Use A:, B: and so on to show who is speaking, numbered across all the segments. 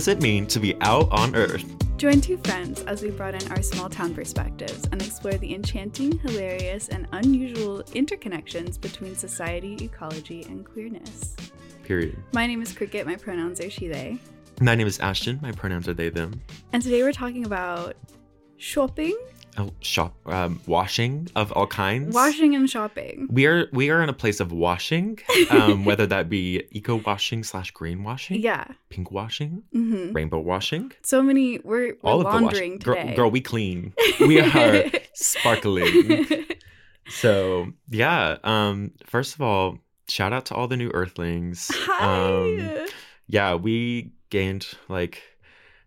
A: what does it mean to be out on Earth?
B: Join two friends as we broaden our small town perspectives and explore the enchanting, hilarious, and unusual interconnections between society, ecology, and queerness.
A: Period.
B: My name is Cricket. My pronouns are she, they.
A: My name is Ashton. My pronouns are they, them.
B: And today we're talking about shopping,
A: Oh, shop, um, washing of all kinds.
B: washing, and shopping.
A: We are we are in a place of washing, um, whether that be eco washing slash green washing,
B: Yeah.
A: pink washing,
B: hmm
A: rainbow washing,
B: So many. We're, we're
A: all of the
B: laundering
A: washing. Girl, girl, we clean. We are sparkling. So yeah. Um. First of all, shout out to all the new Earthlings.
B: Hi.
A: Um, yeah, we gained like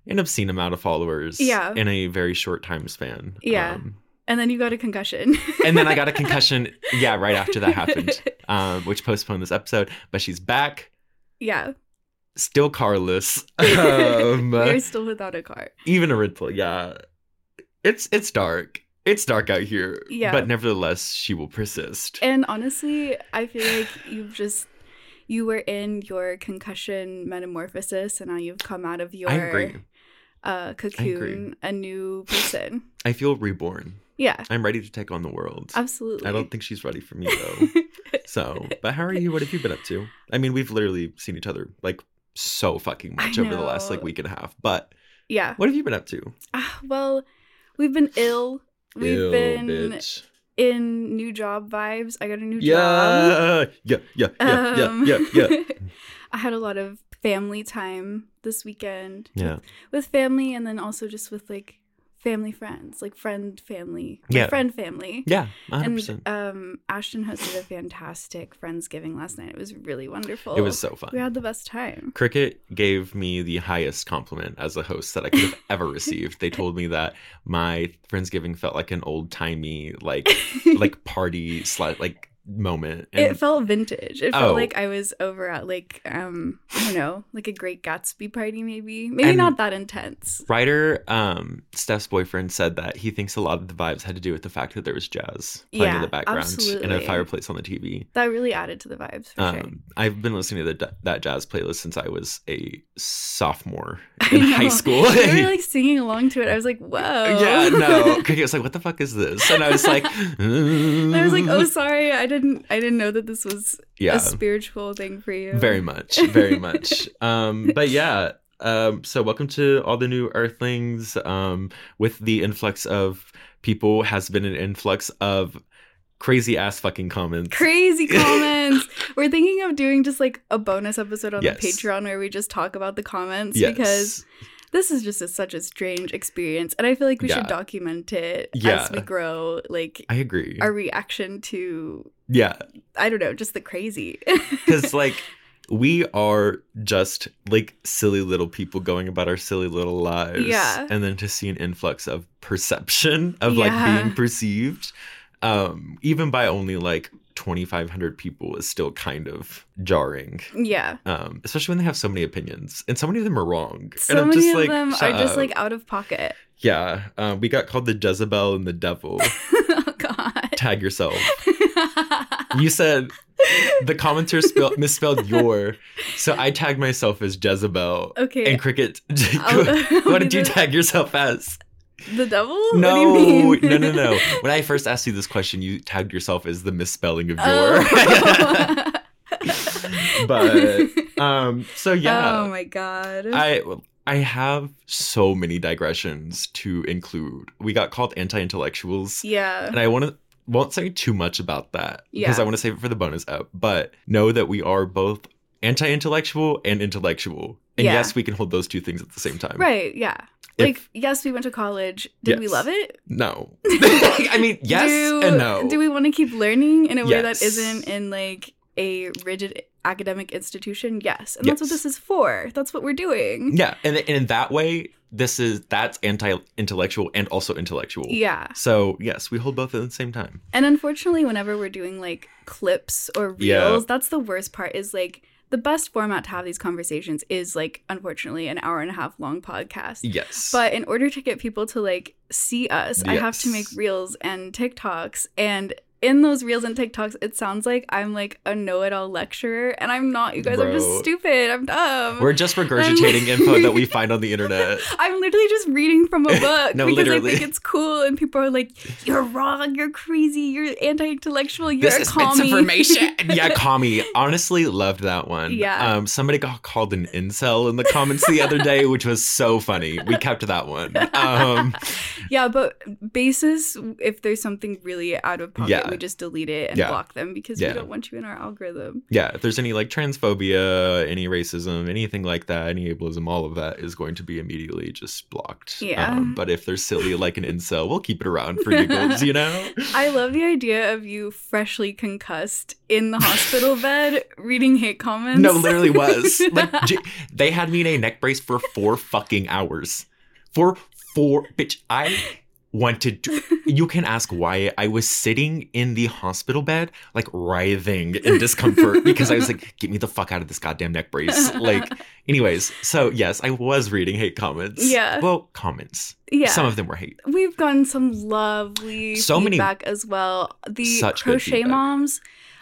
A: an obscene amount of followers.
B: Yeah.
A: In a very short time span.
B: Yeah.
A: Um,
B: and then you got a concussion.
A: and then I got a concussion. Yeah, right after that happened, um, which postponed this episode. But she's back,
B: yeah.
A: still carless. Um,
B: We're still without a car.
A: even a rental. Yeah, it's it's dark. It's dark out here.
B: Yeah.
A: but nevertheless, she will persist.
B: And honestly, I feel like you've just you were in your concussion metamorphosis and now you've come out of your
A: I agree.
B: Uh cocoon a new person.
A: I feel reborn.
B: Yeah,
A: I'm ready to take on the world.
B: absolutely.
A: I don't think she's ready for me though. so, but how are you? What have you been up to? I mean, we've literally seen each other like so fucking much over the last like week and a half. But
B: yeah.
A: what have you been up to?
B: Ah, well, we've been ill. We've
A: Ew,
B: been
A: bitch.
B: in new job vibes. I got a new job.
A: Yeah, yeah, yeah, yeah,
B: Um,
A: yeah, yeah, yeah.
B: I had a lot of family time this weekend.
A: Yeah.
B: With family and then also just with like family friends, like friend family.
A: Yeah.
B: Friend family.
A: Yeah, 100%.
B: And um Ashton hosted a fantastic Friendsgiving last night. It was really wonderful.
A: it was so fun.
B: we had the best time.
A: Cricket gave me the highest compliment as a host that I could have ever received. They told me that my Friendsgiving felt like an old timey, like like party slash like moment. And
B: it felt vintage. It felt
A: Oh.
B: like I was over at like um I don't know, like a Great Gatsby party maybe. Maybe
A: And-
B: not that intense.
A: Writer um, Steph's boyfriend said that he thinks a lot of the vibes had to do with the fact that there was jazz playing in the background and a fireplace on the TV.
B: That really added to the vibes for sure.
A: Um, I've been listening to the, that jazz playlist since I was a sophomore in high school.
B: we were like singing along to it. I was like, whoa.
A: yeah, no. Cricket was like, "What the fuck is this?" And I was like,
B: And I was like, oh, sorry, I didn't, I didn't know that this was
A: yeah,
B: a spiritual thing for you.
A: very much, very much." Um, but yeah. Um, so welcome to all the new Earthlings. Um, with the influx of people, has been an influx of crazy ass fucking comments.
B: crazy comments. We're thinking of doing just like a bonus episode on
A: Yes.
B: the Patreon where we just talk about the comments
A: Yes.
B: because this is just a, such a strange experience, and I feel like we
A: Yeah.
B: should document it
A: Yeah.
B: as we grow. Like
A: I agree.
B: our reaction to,
A: yeah,
B: I don't know, just the crazy.
A: because like we are just like silly little people going about our silly little lives
B: Yeah.
A: and then to see an influx of perception of
B: Yeah.
A: like being perceived um even by only like 2500 people is still kind of jarring
B: yeah.
A: um especially when they have so many opinions and so many of them are wrong
B: So
A: and i'm
B: many
A: just
B: of
A: like
B: them are
A: shut
B: just like out of pocket.
A: yeah um we got called the jezebel and the devil
B: oh God.
A: tag yourself you said the commenter spelled misspelled your so i tagged myself as jezebel
B: okay.
A: and cricket what did you tag yourself as
B: The devil?
A: no
B: What do you mean?
A: no no no when i first asked you this question you tagged yourself as the misspelling of your
B: Oh.
A: but um so yeah.
B: Oh my god.
A: i i have so many digressions to include we got called anti-intellectuals
B: yeah.
A: and I want to won't say too much about that because
B: Yeah.
A: I want to save it for the bonus app. But know that we are both anti-intellectual and intellectual, and
B: Yeah.
A: yes, we can hold those two things at the same time.
B: Right, yeah.
A: If-
B: like, yes, we went to college. Did we love it?
A: No, I mean yes
B: do,
A: and no.
B: Do we want to keep learning in a way that
A: Yes.
B: isn't in like a rigid academic institution? Yes. And that's what this is for. That's what we're doing.
A: yeah, and, and in that way, this is that's anti-intellectual and also intellectual.
B: Yeah.
A: So yes, we hold both at the same time.
B: And unfortunately, whenever we're doing like clips or reels,
A: Yeah.
B: that's the worst part is like the best format to have these conversations is like unfortunately an hour and a half long podcast.
A: Yes,
B: But in order to get people to like see us, I have to make reels and TikToks and in those reels and TikToks, it sounds like I'm like a know-it-all lecturer, and I'm not. You guys, I'm just stupid. I'm dumb.
A: We're just regurgitating info that we find on the internet.
B: I'm literally just reading from a book
A: No,
B: because
A: literally.
B: I think it's cool, and people are like, "You're wrong. You're crazy. You're anti-intellectual. You're
A: this
B: a
A: is
B: commie."
A: misinformation. yeah, commie. Honestly, loved that one.
B: Yeah.
A: Um, somebody got called an incel in the comments the other day, which was so funny. We kept that one. Um,
B: yeah, but basis, if there's something really out of pocket,
A: Yeah.
B: We just delete it and
A: Yeah.
B: block them because
A: Yeah.
B: we don't want you in our algorithm.
A: yeah, if there's any like transphobia, any racism, anything like that, any ableism, all of that is going to be immediately just blocked.
B: Yeah.
A: Um, but if they're silly like an incel, we'll keep it around for giggles, you know?
B: I love the idea of you freshly concussed in the hospital bed reading hate comments.
A: No, literally was. Like j- they had me in a neck brace for four fucking hours. For four bitch, I wanted to you can ask why I was sitting in the hospital bed, like writhing in discomfort because I was like, get me the fuck out of this goddamn neck brace. Like, anyways, so yes, I was reading hate comments.
B: Yeah.
A: Well, comments.
B: yeah.
A: Some of them were hate.
B: We've gotten some lovely
A: So many-
B: feedback as well. The crochet moms,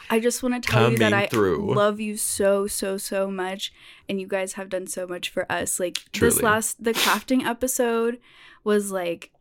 B: I just want to tell you that I
A: through.
B: love you so so so much, and you guys have done so much for us. Like this last the crafting episode was like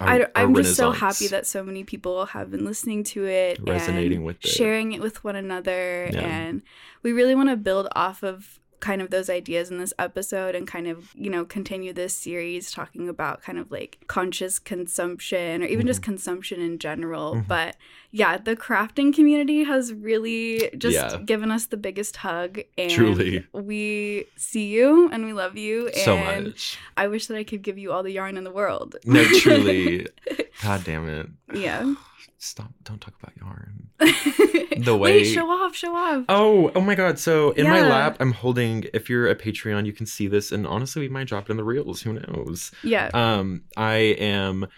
B: I, I'm just so happy that so many people have been listening to it,
A: Resonating
B: and
A: with it.
B: sharing it with one another,
A: Yeah.
B: and we really want to build off of kind of those ideas in this episode and kind of you know continue this series talking about kind of like conscious consumption or even just
A: Mm-hmm.
B: consumption in general
A: Mhm.
B: but yeah the crafting community has really just
A: Yeah.
B: given us the biggest hug and
A: Truly.
B: we see you and we love you and
A: so much.
B: i wish that i could give you all the yarn in the world
A: No, truly. God damn it.
B: yeah
A: Stop. Don't talk about yarn. The way-
B: Wait, show off, show off.
A: Oh, oh my god. So in my lap, I'm holding if you're a Patreon, you can see this and honestly we might drop it in the reels. Who knows?
B: Yeah.
A: Um, I am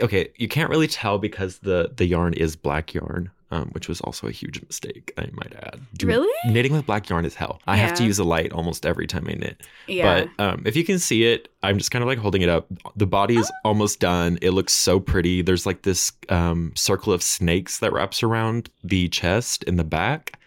A: okay, you can't really tell because the the yarn is black yarn. Um, which was also a huge mistake, I might add. Dude,
B: Really?
A: Knitting with black yarn is hell. I have to use a light almost every time I knit.
B: yeah.
A: But um, if you can see it, I'm just kind of like holding it up. The body is almost done. It looks so pretty. There's like this um, circle of snakes that wraps around the chest in the back.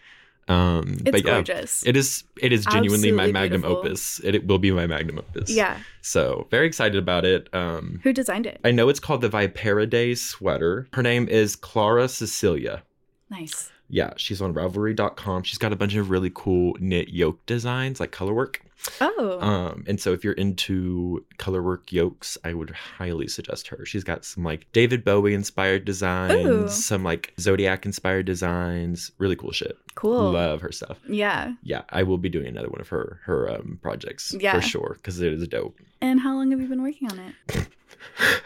A: Um,
B: it's
A: but yeah,
B: gorgeous.
A: it is. It is genuinely my magnum
B: beautiful.
A: opus. It, it will be my magnum opus.
B: yeah.
A: So very excited about it. Um,
B: Who designed it?
A: I know it's called the Viperidae sweater. Her name is Clara Cecilia.
B: Nice.
A: Yeah, she's on Ravelry.com. She's got a bunch of really cool knit yoke designs, like color work.
B: Oh.
A: Um, and so if you're into colorwork yokes, I would highly suggest her. She's got some like David Bowie inspired designs,
B: Ooh.
A: some like Zodiac inspired designs, really cool shit.
B: cool.
A: Love her stuff.
B: Yeah.
A: Yeah, I will be doing another one of her her um projects
B: Yeah.
A: for sure because it is dope.
B: And how long have you been working on it?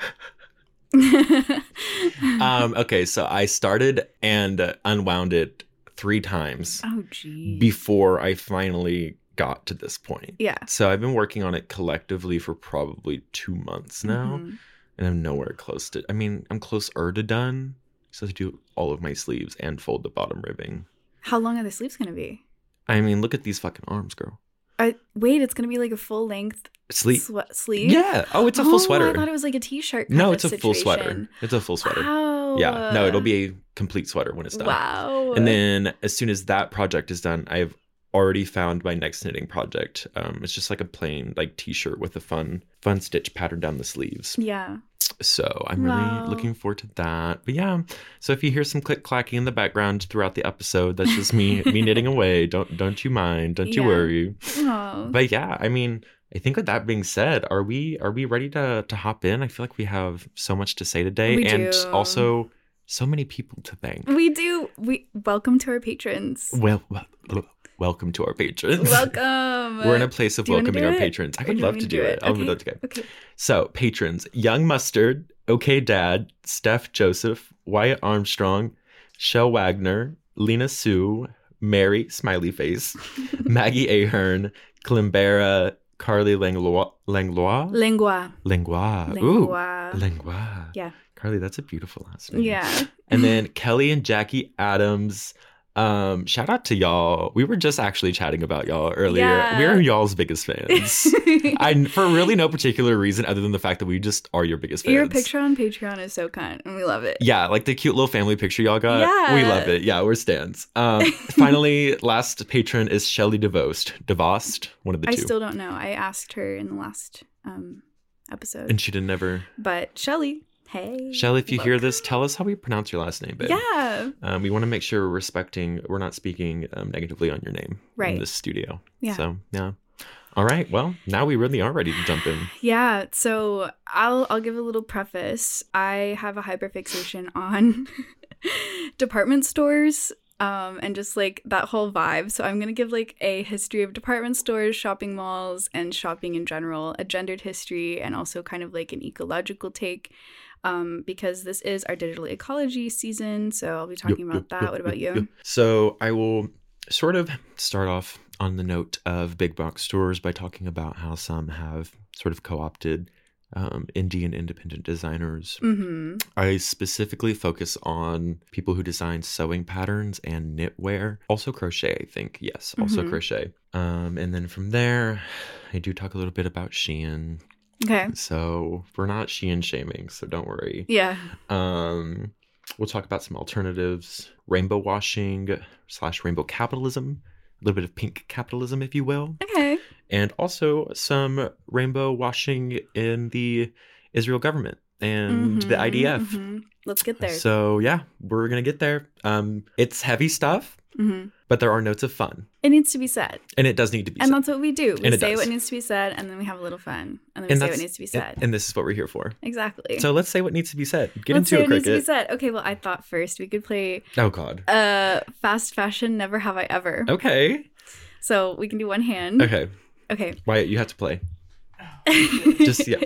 A: um, okay, so I started and uh, unwound it three times
B: oh, gee.
A: before I finally got to this point.
B: yeah.
A: So I've been working on it collectively for probably two months now.
B: Mhm.
A: and I'm nowhere close to. I mean, I'm closer to done. So I do all of my sleeves and fold the bottom ribbing.
B: How long are the sleeves going to be?
A: I mean, look at these fucking arms, girl.
B: I, wait, it's going to be like a full length
A: Sleeve.
B: swe- sleeve?
A: Yeah. Oh, it's a full
B: Oh,
A: sweater.
B: I thought it was like a t-shirt.
A: no, it's a full sweater. It's a full sweater.
B: Wow.
A: Yeah. No, it'll be a complete sweater when it's done.
B: Wow.
A: And then as soon as that project is done, I've already found my next knitting project. Um, it's just like a plain like t-shirt with a fun fun stitch pattern down the sleeves.
B: Yeah.
A: So I'm
B: Wow.
A: really looking forward to that. But yeah, so if you hear some click clacking in the background throughout the episode, that's just me me knitting away. Don't don't you mind? Don't you worry.
B: Oh.
A: But yeah, I mean, I think with that being said, are we are we ready to to hop in? I feel like we have so much to say today,
B: We
A: and
B: do.
A: also so many people to thank.
B: we do. We welcome to our patrons.
A: Well, well welcome to our patrons.
B: Welcome.
A: We're in a place of
B: Do
A: welcoming our
B: it?
A: patrons. I would love to do it. I would love to go.
B: Okay.
A: So, patrons Young Mustard, OK Dad, Steph Joseph, Wyatt Armstrong, Shell Wagner, Lena Sue, Mary Smiley Face, Maggie Ahern, Klimbera, Carly Langlois. Langlois?
B: Lengua.
A: Langlois. Ooh.
B: Lengua.
A: Langlois.
B: Yeah.
A: Carly, that's a beautiful last name.
B: Yeah.
A: And then Kelly and Jackie Adams, Um, shout out to y'all. We were just actually chatting about y'all earlier.
B: Yeah.
A: We're y'all's biggest fans. I for really no particular reason other than the fact that we just are your biggest fans.
B: Your picture on Patreon is so kind, and we love it.
A: Yeah, like the cute little family picture y'all got.
B: Yeah.
A: We love it. Yeah, we're stands. Um, finally, last patron is Shelly DeVost. DeVost, one of the
B: I
A: two.
B: still don't know. I asked her in the last um episode,
A: and she didn't never.
B: but Shelly, hey,
A: Shelly, if you hear this, tell us how we pronounce your last name, babe.
B: yeah,
A: Um, we want to make sure we're respecting, we're not speaking um, negatively on your name in
B: Right.
A: this studio.
B: Yeah.
A: So, yeah. All right. Well, now we really are ready to jump in.
B: yeah. So I'll I'll give a little preface. I have a hyperfixation on department stores. Um, and just like that whole vibe. So, I'm gonna give like a history of department stores, shopping malls, and shopping in general, a gendered history, and also kind of like an ecological take. Um, because this is our digital ecology season. So, I'll be talking about that. What about you?
A: So, I will sort of start off on the note of big box stores by talking about how some have sort of co opted um, indie and independent designers.
B: Mm-hmm.
A: I specifically focus on people who design sewing patterns and knitwear. Also crochet, I think. Yes, also
B: Mhm.
A: crochet. Um, and then from there, I do talk a little bit about Shein.
B: Okay.
A: So we're not Shein shaming, so don't worry.
B: Yeah.
A: Um, we'll talk about some alternatives, rainbow washing slash rainbow capitalism, a little bit of pink capitalism, if you will,
B: Okay.
A: and also some rainbow washing in the Israel government and the
B: Mhm,
A: IDF.
B: mhm. Let's get there.
A: So yeah, we're gonna get there. Um, it's heavy stuff,
B: Mhm.
A: but there are notes of fun,
B: It needs to be said.
A: and it does need to be
B: And
A: said.
B: that's what we do. We
A: And it
B: say
A: does.
B: what needs to be said, and then we have a little fun. And then we
A: And
B: say what needs to be said.
A: and this is what we're here for.
B: exactly.
A: So let's say what needs to be said. Get
B: Let's say
A: into it,
B: what needs to be said. Okay, well, I thought first we could play
A: Oh God.
B: uh, Fast Fashion Never Have I Ever.
A: Okay.
B: So we can do one hand.
A: Okay.
B: Okay.
A: Wyatt, you have to play.
B: Just
A: Just yeah.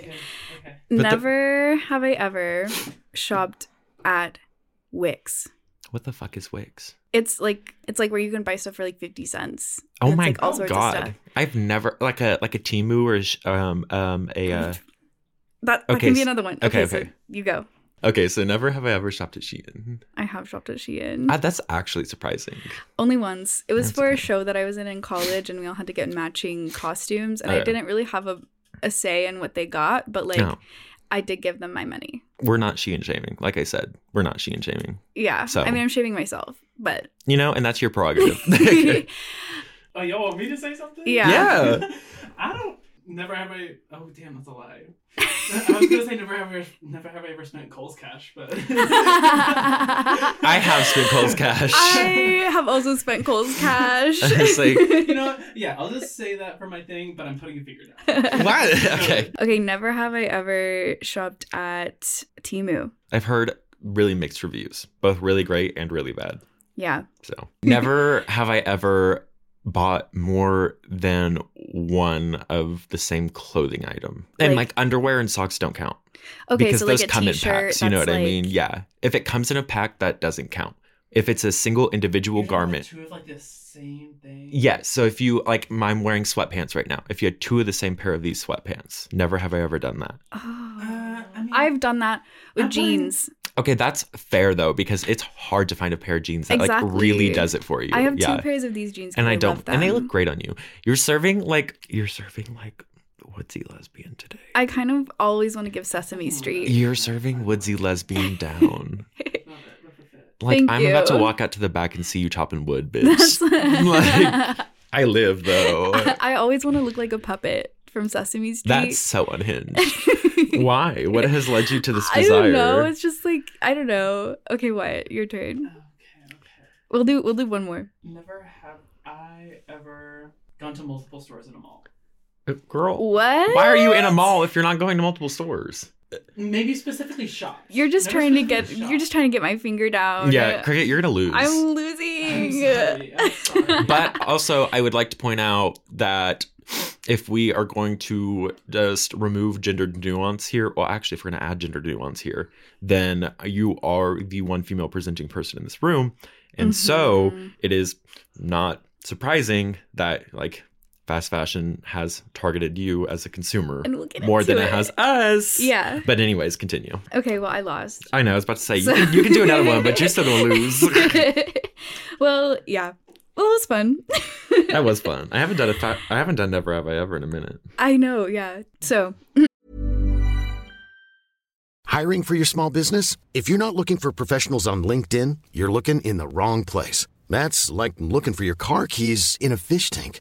C: Okay, okay.
A: The-
B: Never have I ever shopped at Wix.
A: What the fuck is Wix?
B: It's like it's like where you can buy stuff for like fifty cents.
A: Oh
B: it's,
A: my
B: like, all
A: god! I've never like a like a Temu or um um a uh,
B: That, that
A: Okay,
B: can be another one.
A: okay,
B: Okay, so you go.
A: okay. So never have I ever shopped at Shein.
B: I have shopped at Shein.
A: Ah, that's actually surprising.
B: Only once. It was
A: That's
B: for a show that I was in in college, and we all had to get matching costumes, and I didn't really have a, a say in what they got, but like
A: No,
B: I did give them my money.
A: we're not Shein shaming. Like I said, we're not Shein shaming.
B: Yeah.
A: So-
B: I mean, I'm shaming myself, but
A: You know, and that's your prerogative.
C: Oh, y'all want me to say something?
B: Yeah.
A: Yeah.
C: I don't. Never have I. Oh, damn, that's a lie. I was gonna say never have I. Never have I ever spent Kohl's cash, but.
A: I have spent Kohl's cash.
B: I have also spent Kohl's cash.
A: It's like-
C: you know what? Yeah, I'll just say that for my thing, but I'm putting a figure down.
A: what? Okay.
B: okay, never have I ever shopped at Temu.
A: I've heard really mixed reviews, both really great and really bad.
B: Yeah.
A: So never have I ever bought more than one of the same clothing item. And
B: Like-
A: like, underwear and socks don't count.
B: Okay,
A: because
B: so
A: those
B: like a
A: come in
B: t-shirt.
A: packs. You know
B: that's
A: what I mean? Yeah. If it comes in a pack, that doesn't count. If it's a single individual
C: You
A: garment.
C: Two of like the same thing.
A: Yeah, so if you like, I'm wearing sweatpants right now. If you had two of the same pair of these sweatpants, never have I ever done that.
B: Oh.
C: Uh, I mean,
B: I've done that with
C: I'm buying-
B: jeans.
A: Okay, that's fair though because it's hard to find a pair of jeans that like really does it for you.
B: I have
A: yeah.
B: two pairs of these jeans,
A: and I don't,
B: love
A: and they look great on you. You're serving like you're serving like woodsy lesbian today.
B: I kind of always want to give Sesame Street.
A: You're serving woodsy lesbian down.
C: Not that- not the fit.
A: Like
B: Thank
A: I'm about to walk out to the back and see you chopping wood, bitch. like I live though.
B: I always want to look like a puppet from Sesame Street.
A: That's so unhinged. Why? What has led you to this desire?
B: I don't know. It's just like I don't know. Okay, Wyatt, your turn.
C: Okay, okay.
B: We'll do we'll do one more.
C: Never have I ever gone to multiple stores in a mall.
A: Uh, Girl,
B: What?
A: why are you in a mall if you're not going to multiple stores?
C: Maybe specifically shops.
B: You're just
C: Never
B: trying to get.
C: specifically
B: You're just trying to get my finger down.
A: Yeah, cricket, you're gonna lose.
B: I'm
C: I'm
B: losing.
C: sorry. I'm sorry.
A: but also, I would like to point out that if we are going to just remove gender nuance here, well, actually, if we're going to add gender nuance here, then you are the one female presenting person in this room. And so
B: Mhm.
A: it is not surprising that, like, fast fashion has targeted you as a consumer
B: And we'll get
A: more
B: into
A: than it. has us.
B: Yeah.
A: But, anyways, continue.
B: Okay. Well, I lost.
A: I know, I was about to say,
B: So-
A: you, can, you can do another one, but you're still going to lose.
B: well, yeah. Well, it was fun.
A: That was fun. I haven't done a fa- I haven't done Never Have I Ever in a minute.
B: I know, yeah. So,
D: Hiring for your small business? If you're not looking for professionals on LinkedIn, you're looking in the wrong place. That's like looking for your car keys in a fish tank.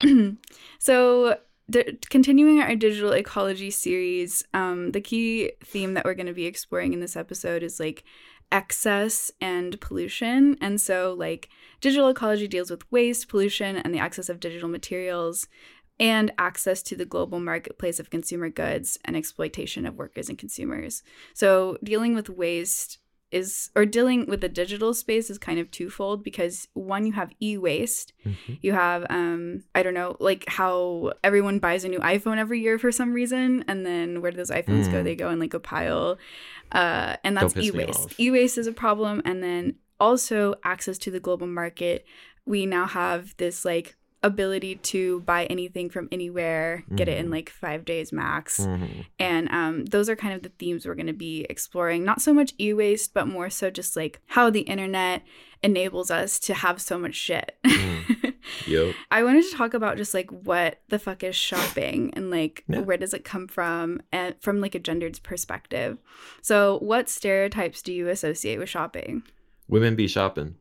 B: so continuing our digital ecology series, um, the key theme that we're going to be exploring in this episode is like excess and pollution. And so, like, digital ecology deals with waste, pollution, and the access of digital materials, and access to the global marketplace of consumer goods and exploitation of workers and consumers. So, dealing with waste is, or dealing with the digital space is kind of twofold because one, you have e waste, you have, um, I don't know, like how everyone buys a new iPhone every year for some reason, and then where do those iPhones go?
A: Mm.
B: They go in like a pile, uh, and that's
A: e-waste.
B: E waste is a problem, and then also access to the global market. We now have this like ability to buy anything from anywhere, get it in
A: Mhm.
B: like five days max.
A: Mhm.
B: And um, those are kind of the themes we're going to be exploring. Not so much e waste, but more so just like how the internet enables us to have so much shit.
A: Mm. Yep.
B: I wanted to talk about just like what the fuck is shopping and like
A: Yeah.
B: where does it come from and from like a gendered perspective. So, what stereotypes do you associate with shopping?
A: Women be shopping.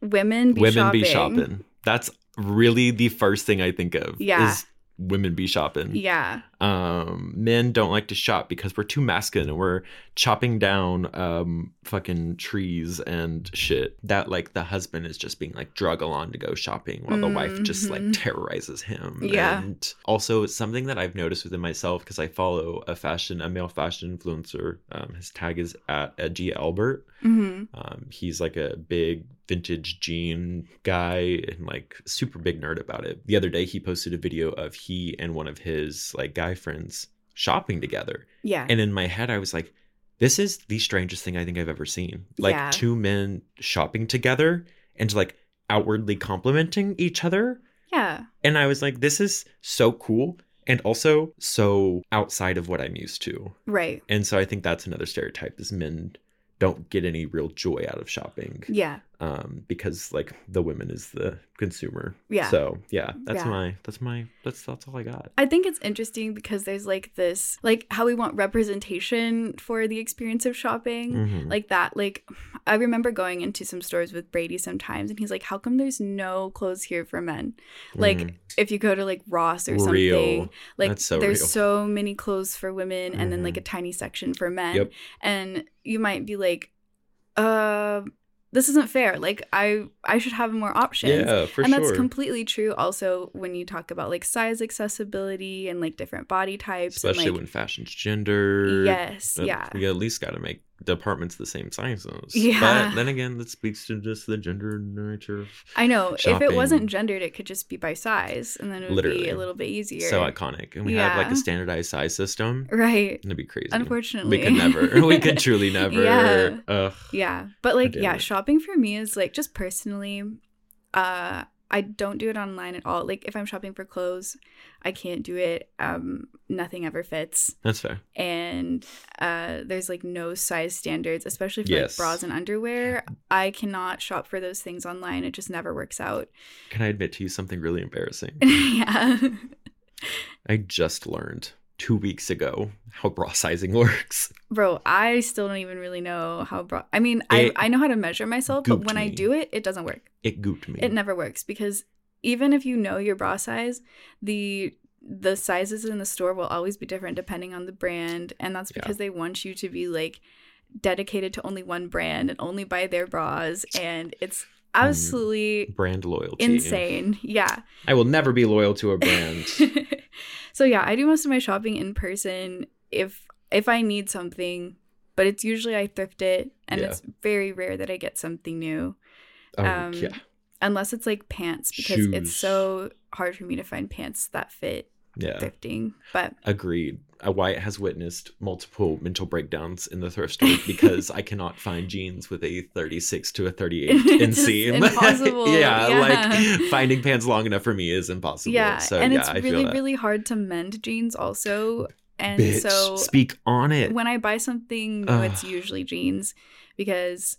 B: Women be
A: women
B: shopping.
A: be shopping. That's really the first thing I think of.
B: Yeah.
A: Is women be shopping.
B: Yeah.
A: Um, men don't like to shop because we're too masculine and we're chopping down um fucking trees and shit. That like the husband is just being like drug along to go shopping while the wife just like
B: Mhm.
A: terrorizes him.
B: Yeah.
A: And also something that I've noticed within myself because I follow a fashion, a male fashion influencer. Um, his tag is at, G Albert.
B: hmm
A: Um, he's like a big vintage jean guy and like super big nerd about it. The other day he posted a video of he and one of his like guy friends shopping together.
B: Yeah.
A: And in my head I was like, this is the strangest thing I think I've ever seen. Like
B: Yeah.
A: two men shopping together and like outwardly complimenting each other.
B: yeah.
A: And I was like, this is so cool and also so outside of what I'm used to.
B: Right.
A: And so I think that's another stereotype is men don't get any real joy out of shopping
B: Yeah.
A: Um because like the women is the consumer
B: Yeah.
A: so yeah that's
B: Yeah.
A: my that's my that's that's all i got
B: I think it's interesting because there's like this, like how we want representation for the experience of shopping.
A: Mhm.
B: Like that, like I remember going into some stores with Brady sometimes, and he's like, "How come there's no clothes here for men? Like
A: Mhm.
B: if you go to like Ross or
A: Real.
B: something, like
A: so
B: there's
A: real.
B: so many clothes for women, and then like
A: Mhm.
B: a tiny section for men.
A: Yep.
B: And you might be like, uh, this isn't fair. Like I, I should have more options.
A: Yeah for
B: and
A: sure.
B: that's completely true also when you talk about like size accessibility and like different body types
A: especially
B: and
A: when fashion's gender.
B: Yes yeah.
A: we at least got to make departments the same sizes
B: Yeah.
A: but then again that speaks to just the gender nature of
B: i know. If it wasn't gendered it could just be by size and then it would
A: Literally.
B: be a little bit easier.
A: So iconic. And we had like a standardized size system.
B: Right.
A: It'd be crazy.
B: Unfortunately.
A: We could never. We could truly never.
B: Yeah.
A: Ugh.
B: yeah. But like yeah
A: it.
B: shopping for me is like just personally uh I don't do it online at all. Like if I'm shopping for clothes, I can't do it. Um, nothing ever fits,
A: That's fair.
B: and uh, there's like no size standards, especially for
A: Yes.
B: like bras and underwear. I cannot shop for those things online. It just never works out.
A: Can I admit to you something really embarrassing?
B: yeah.
A: I just learned two weeks ago how bra sizing works.
B: Bro, I still don't even really know how bra. I mean,
A: It
B: I I know how to measure myself, but when I do it, it doesn't work.
A: It gooped me.
B: It never works because even if you know your bra size, the the sizes in the store will always be different depending on the brand, and that's
A: Yeah.
B: because they want you to be like dedicated to only one brand and only buy their bras, and it's mm. absolutely
A: Brand loyalty.
B: insane. Yeah.
A: I will never be loyal to a brand.
B: so yeah, I do most of my shopping in person if if I need something, but it's usually I thrift it and
A: Yeah.
B: it's very rare that I get something new.
A: Oh,
B: Um,
A: yeah.
B: Unless it's like pants because it's so hard for me to find pants that fit
A: Yeah.
B: thrifting. But
A: Agreed. Uh, Wyatt has witnessed multiple mental breakdowns in the thrift store because I cannot find jeans with a 36 to a 38
B: It's
A: inseam.
B: impossible.
A: yeah,
B: Yeah.
A: like finding pants long enough for me is impossible.
B: yeah,
A: so
B: and
A: yeah,
B: it's
A: I
B: really really hard to mend jeans also. And
A: Bitch,
B: so
A: speak on it.
B: when I buy something new, it's usually jeans because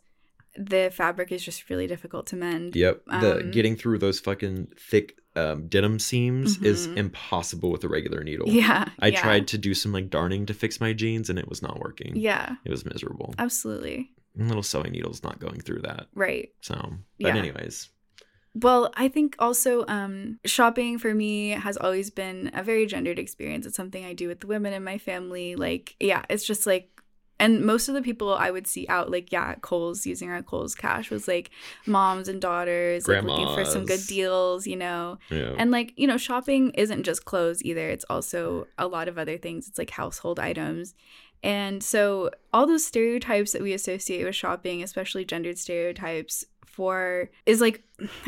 B: the fabric is just really difficult to mend.
A: Yep. The
B: Um,
A: getting through those fucking thick um, denim seams is
B: Mhm.
A: impossible with a regular needle.
B: Yeah.
A: I
B: yeah,
A: tried to do some like darning to fix my jeans and it was not working.
B: Yeah,
A: It was miserable.
B: absolutely.
A: And little sewing needles not going through that.
B: Right.
A: So, but
B: Yeah.
A: anyways,
B: Well, I think also um, shopping for me has always been a very gendered experience. It's something I do with the women in my family. Like, yeah, it's just like, and most of the people I would see out, like, yeah, at Kohl's using our Kohl's cash was like moms and daughters, like looking for some good deals, you know.
A: yeah.
B: And like, you know, shopping isn't just clothes either. It's also a lot of other things. It's like household items. And so all those stereotypes that we associate with shopping, especially gendered stereotypes for is like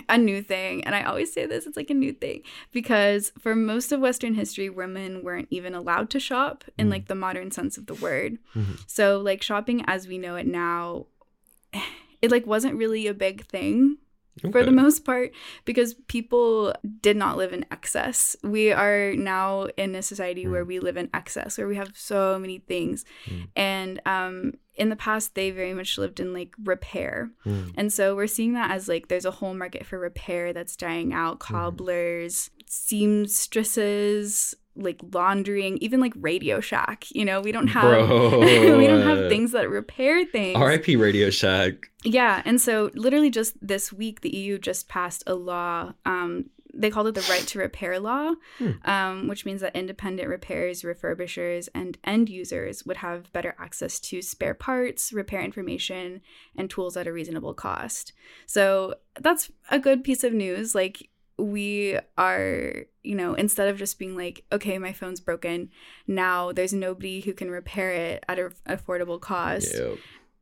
B: a new thing. And I always say this, it's like a new thing because for most of western history women weren't even allowed to shop in
A: Mm.
B: like the modern sense of the word.
A: Mhm.
B: So like shopping as we know it now it like wasn't really a big thing for the most part because people did not live in excess. We are now in a society where
A: Mm.
B: we live in excess, where we have so many things.
A: Mm.
B: And um, in the past, they very much lived in like repair.
A: Mm.
B: And so we're seeing that as like there's a whole market for repair that's dying out
A: Mm-hmm.
B: cobblers, seamstresses. Like laundering, even like Radio Shack, you know, we don't have we don't have things that repair things.
A: R.I.P. Radio Shack.
B: Yeah, and so literally just this week, the EU just passed a law. Um, they called it the Right to Repair Law,
A: Hmm.
B: um, which means that independent repairs, refurbishers, and end users would have better access to spare parts, repair information, and tools at a reasonable cost. So that's a good piece of news. Like, we are, you know, instead of just being like, okay, my phone's broken, now there's nobody who can repair it at an affordable cost
A: Yep.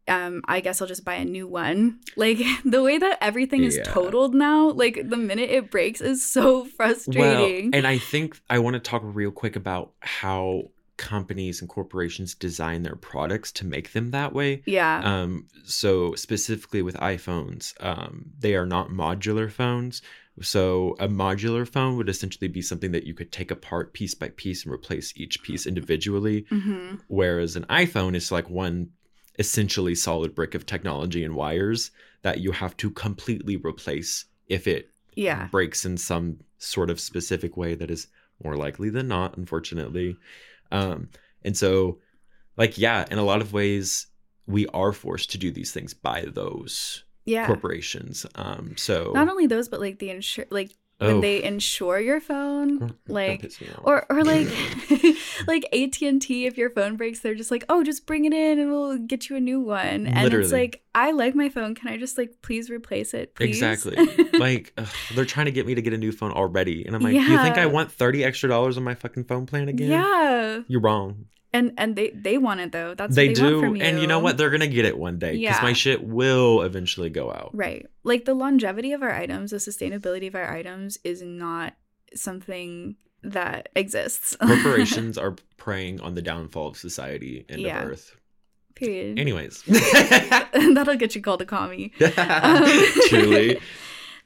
B: um i guess i'll just buy a new one like the way that everything is
A: Yeah.
B: totaled now like the minute it breaks is so frustrating.
A: Well,
B: frustrating
A: and I think I want to talk real quick about how companies and corporations design their products to make them that way.
B: yeah
A: Um, so specifically with iPhones, um, they are not modular phones. So a modular phone would essentially be something that you could take apart piece by piece and replace each piece individually.
B: hmm
A: Whereas an iPhone is like one essentially solid brick of technology and wires that you have to completely replace if it
B: yeah
A: breaks in some sort of specific way that is more likely than not, unfortunately. Um, and so, like, yeah, in a lot of ways, we are forced to do these things by those
B: yeah
A: corporations. Um, so,
B: not only those but like the insure like when
A: Oh.
B: they insure your phone
A: mm,
B: like
A: me off.
B: or or like like AT&T if your phone breaks they're just like oh just bring it in and we'll get you a new one and
A: Literally.
B: it's like I like my phone can I just like please replace it please
A: Exactly. like ugh, they're trying to get me to get a new phone already, and I'm like, you think I want thirty extra dollars on my fucking phone plan again?
B: yeah
A: you're wrong.
B: And and they they want it though that's
A: they
B: what they
A: do,
B: you
A: and you know what? They're gonna get it one day because
B: Yeah.
A: my shit will eventually go out.
B: Right. Like the longevity of our items, the sustainability of our items is not something that exists.
A: Corporations are preying on the downfall of society and
B: Yeah.
A: of Earth.
B: Period.
A: Anyways,
B: That'll get you called a commie. Um,
A: truly.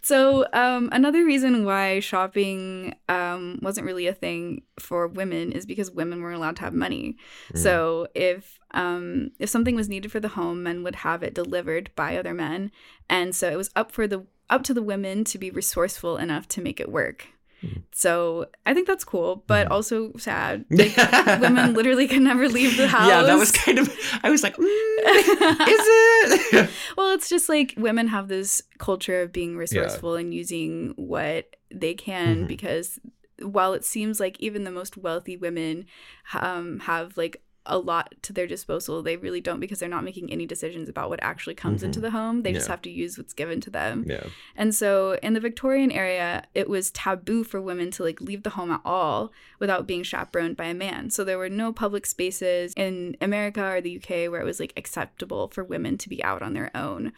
B: So, um, another reason why shopping um, wasn't really a thing for women is because women weren't allowed to have money. So, if um, if something was needed for the home, men would have it delivered by other men, and so it was up for the up to the women to be resourceful enough to make it work. So I think that's cool, but also sad. Like, women literally can never leave the house.
A: Yeah, that was kind of. I was like, mm, is it?
B: well, it's just like women have this culture of being resourceful and using what they can
A: Mhm.
B: because while it seems like even the most wealthy women um, have like a lot to their disposal, they really don't because they're not making any decisions about what actually comes
A: Mhm.
B: into the home. They just have to use what's given to them.
A: yeah.
B: And so in the Victorian area, it was taboo for women to like leave the home at all without being chaperoned by a man. So there were no public spaces in America or the UK where it was like acceptable for women to be out on their own.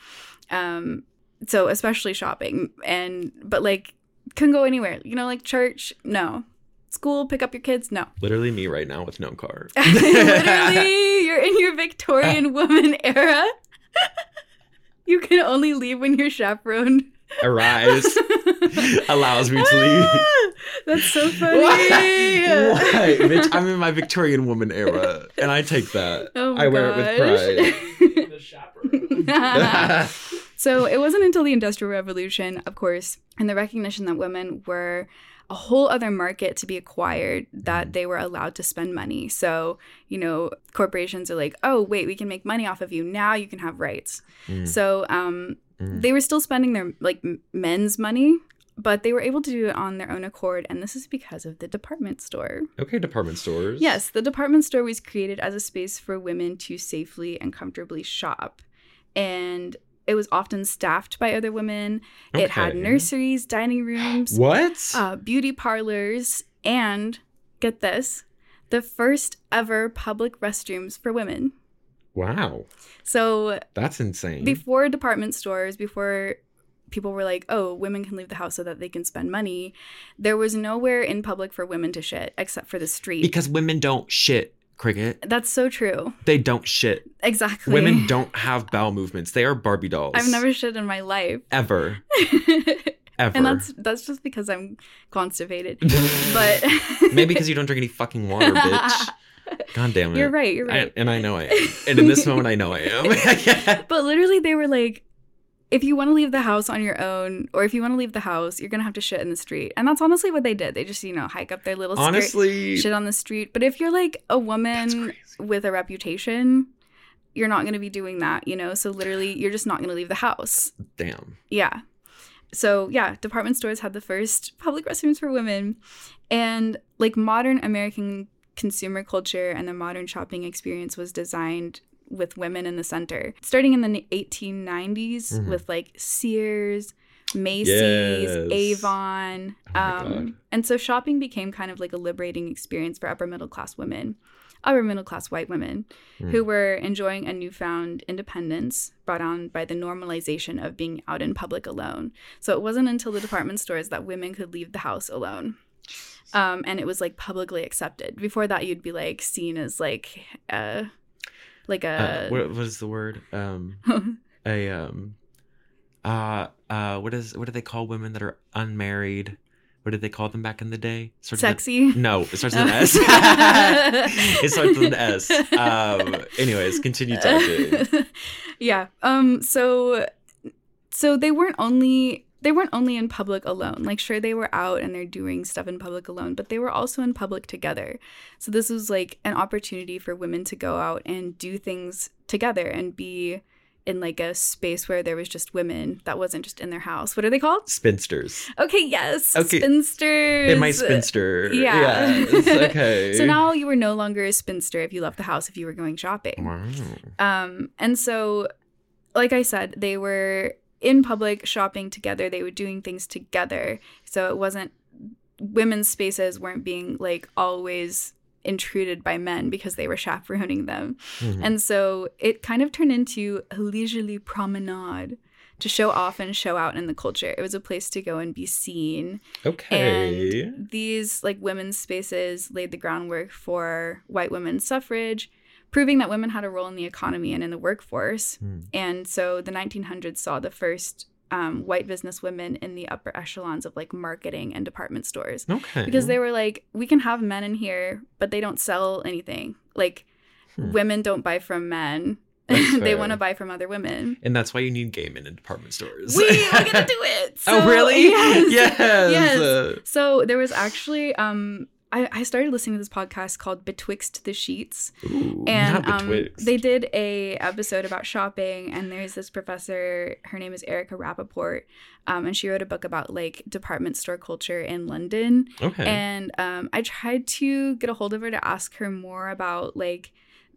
B: Um so especially shopping and but like couldn't go anywhere. You know, like church, no. School, pick up your kids, no.
A: Literally me right now with no car.
B: Literally, you're in your Victorian woman era. you can only leave when you're chaperoned.
A: Arise allows me to ah, leave.
B: That's so funny.
A: Why? Why? Bitch, I'm in my Victorian woman era, and I take that.
B: Oh
A: I wear it with pride.
C: The chaperone.
B: So it wasn't until the Industrial Revolution, of course, and the recognition that women were a whole other market to be acquired that they were allowed to spend money. So, you know, corporations are like, oh, wait, we can make money off of you. Now you can have rights.
A: Mm.
B: So um,
A: Mm.
B: they were still spending their like men's money, but they were able to do it on their own accord. And this is because of the department store.
A: Okay, department stores.
B: Yes, the department store was created as a space for women to safely and comfortably shop. And it was often staffed by other women. It had nurseries, dining rooms,
A: What?
B: uh, beauty parlors, and get this the first ever public restrooms for women.
A: wow,
B: So
A: that's insane.
B: before department stores, before people were like, oh, women can leave the house so that they can spend money, there was nowhere in public for women to shit except for the street.
A: because women don't shit, cricket.
B: That's so true.
A: They don't shit.
B: Exactly.
A: Women don't have bowel movements. They are Barbie dolls.
B: I've never shit in my life.
A: ever ever.
B: and that's that's just because I'm constipated. but
A: maybe because you don't drink any fucking water, bitch. God damn it.
B: You're right, you're
A: I-
B: right.
A: and I know I am. And in this moment, I know I am.
B: But literally they were like if you want to leave the house on your own or if you want to leave the house, you're going to have to shit in the street. And that's honestly what they did. They just, you know, hike up their little skirt,
A: Honestly,
B: shit on the street. But if you're like a woman with a reputation, you're not going to be doing that, you know? So literally you're just not going to leave the house.
A: damn.
B: Yeah. So, yeah, department stores had the first public restrooms for women. And like modern American consumer culture and the modern shopping experience was designed with women in the center. Starting in the 1890s
A: Mhm.
B: with like Sears, Macy's,
A: Yes.
B: Avon.
A: Oh
B: um, and so shopping became kind of like a liberating experience for upper middle class women, upper middle class white women
A: Hmm.
B: who were enjoying a newfound independence brought on by the normalization of being out in public alone. So it wasn't until the department stores that women could leave the house alone. Um, and it was like publicly accepted. Before that, you'd be like seen as like, uh, like
A: Uh, what, what is the word? Um, a um, uh, uh, what is what do they call women that are unmarried? What did they call them back in the day? Starts with an-
B: sexy.
A: no, it starts with an S. it starts with an S. Um, anyways, continue talking.
B: yeah. Um. So, so they weren't only they weren't only in public alone. Like, sure, they were out and they're doing stuff in public alone, but they were also in public together. So this was like an opportunity for women to go out and do things together and be in like a space where there was just women that wasn't just in their house. What are they called?
A: Spinsters.
B: Okay, yes,
A: Okay.
B: spinsters.
A: In my spinster.
B: Yeah.
A: Yes, okay.
B: so now you were no longer a spinster if you left the house if you were going shopping.
A: Wow.
B: Um, and so, like I said, they were in public shopping together. They were doing things together. So it wasn't women's spaces weren't being like always intruded by men because they were chaperoning them.
A: Mhm.
B: And so it kind of turned into a leisurely promenade to show off and show out in the culture. It was a place to go and be seen.
A: Okay.
B: And these like women's spaces laid the groundwork for white women's suffrage, proving that women had a role in the economy and in the workforce.
A: Hmm.
B: And so the 1900s saw the first um, white business women in the upper echelons of like marketing and department stores
A: Okay.
B: because they were like, we can have men in here, but they don't sell anything. Like,
A: Hmm.
B: women don't buy from men. They want to buy from other women.
A: and that's why you need gay men in department stores.
B: We are gonna do it.
A: oh really?
B: Yes.
A: Yes.
B: Yes.
A: Uh,
B: So there was actually um I, I started listening to this podcast called Betwixt the Sheets.
A: ooh,
B: And um, they did a episode about shopping and there's this professor, her name is Erika Rappaport, um, and she wrote a book about like department store culture in London.
A: okay.
B: And um, I tried to get a hold of her to ask her more about like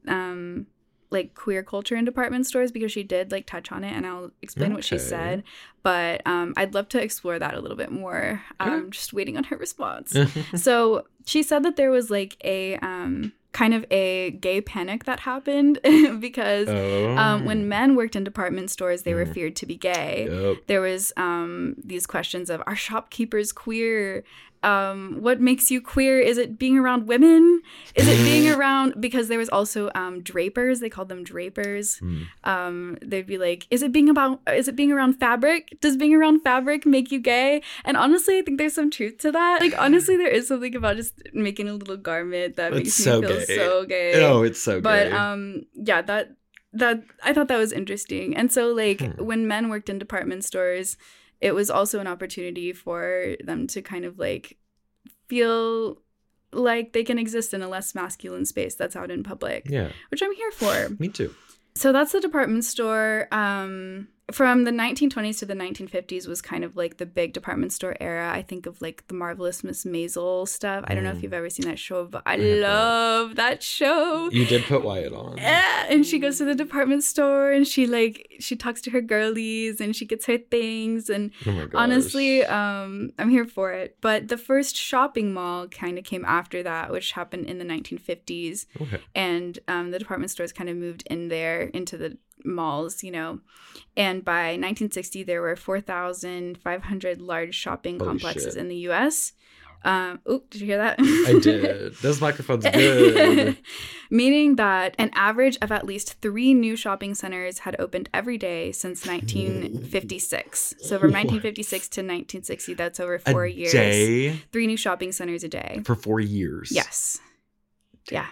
B: um like queer culture in department stores because she did like touch on it and I'll explain what she said. But um I'd love to explore that a little bit more.
A: Okay.
B: Um just waiting on her response. so she said that there was like a um kind of a gay panic that happened because
A: oh.
B: um, when men worked in department stores, they were
A: Mhm.
B: feared to be gay
A: Yep.
B: there was um these questions of are shopkeepers queer um what makes you queer? Is it being around women? Is it being around because there was also um drapers. They called them drapers.
A: Hmm.
B: um they'd be like is it being about is it being around fabric? Does being around fabric make you gay? And honestly i think there's some truth to that. Like honestly there is something about just making a little garment that
A: It's
B: makes
A: so
B: me feel
A: gay.
B: so gay.
A: Oh, it's so
B: but
A: gay.
B: um yeah that that i thought that was interesting. And so like
A: Hmm.
B: when men worked in department stores it was also an opportunity for them to kind of like feel like they can exist in a less masculine space that's out in public
A: yeah,
B: which i'm here for
A: me too.
B: so that's the department store. Um, from the 1920s to the 1950s was kind of like the big department store era. I think of like the marvelous Miss Maisel stuff. I don't know if
A: Mm.
B: you've ever seen that show, but I,
A: I
B: love that show.
A: You did put Wyatt on.
B: Yeah, and she goes to the department store and she like she talks to her girlies and she gets her things and
A: Oh
B: honestly um i'm here for it but the first shopping mall kind of came after that which happened in the 1950s
A: Okay.
B: and um, the department stores kind of moved in there into the malls you know and by 1960 there were 4500 large shopping
A: Holy
B: complexes
A: shit.
B: in the us um oh did you hear that
A: I did. Those microphones good.
B: Meaning that an average of at least three new shopping centers had opened every day since 1956. So from 1956 to 1960, that's over four
A: a
B: years.
A: day
B: Three new shopping centers a day.
A: for four years.
B: Yes. Yeah.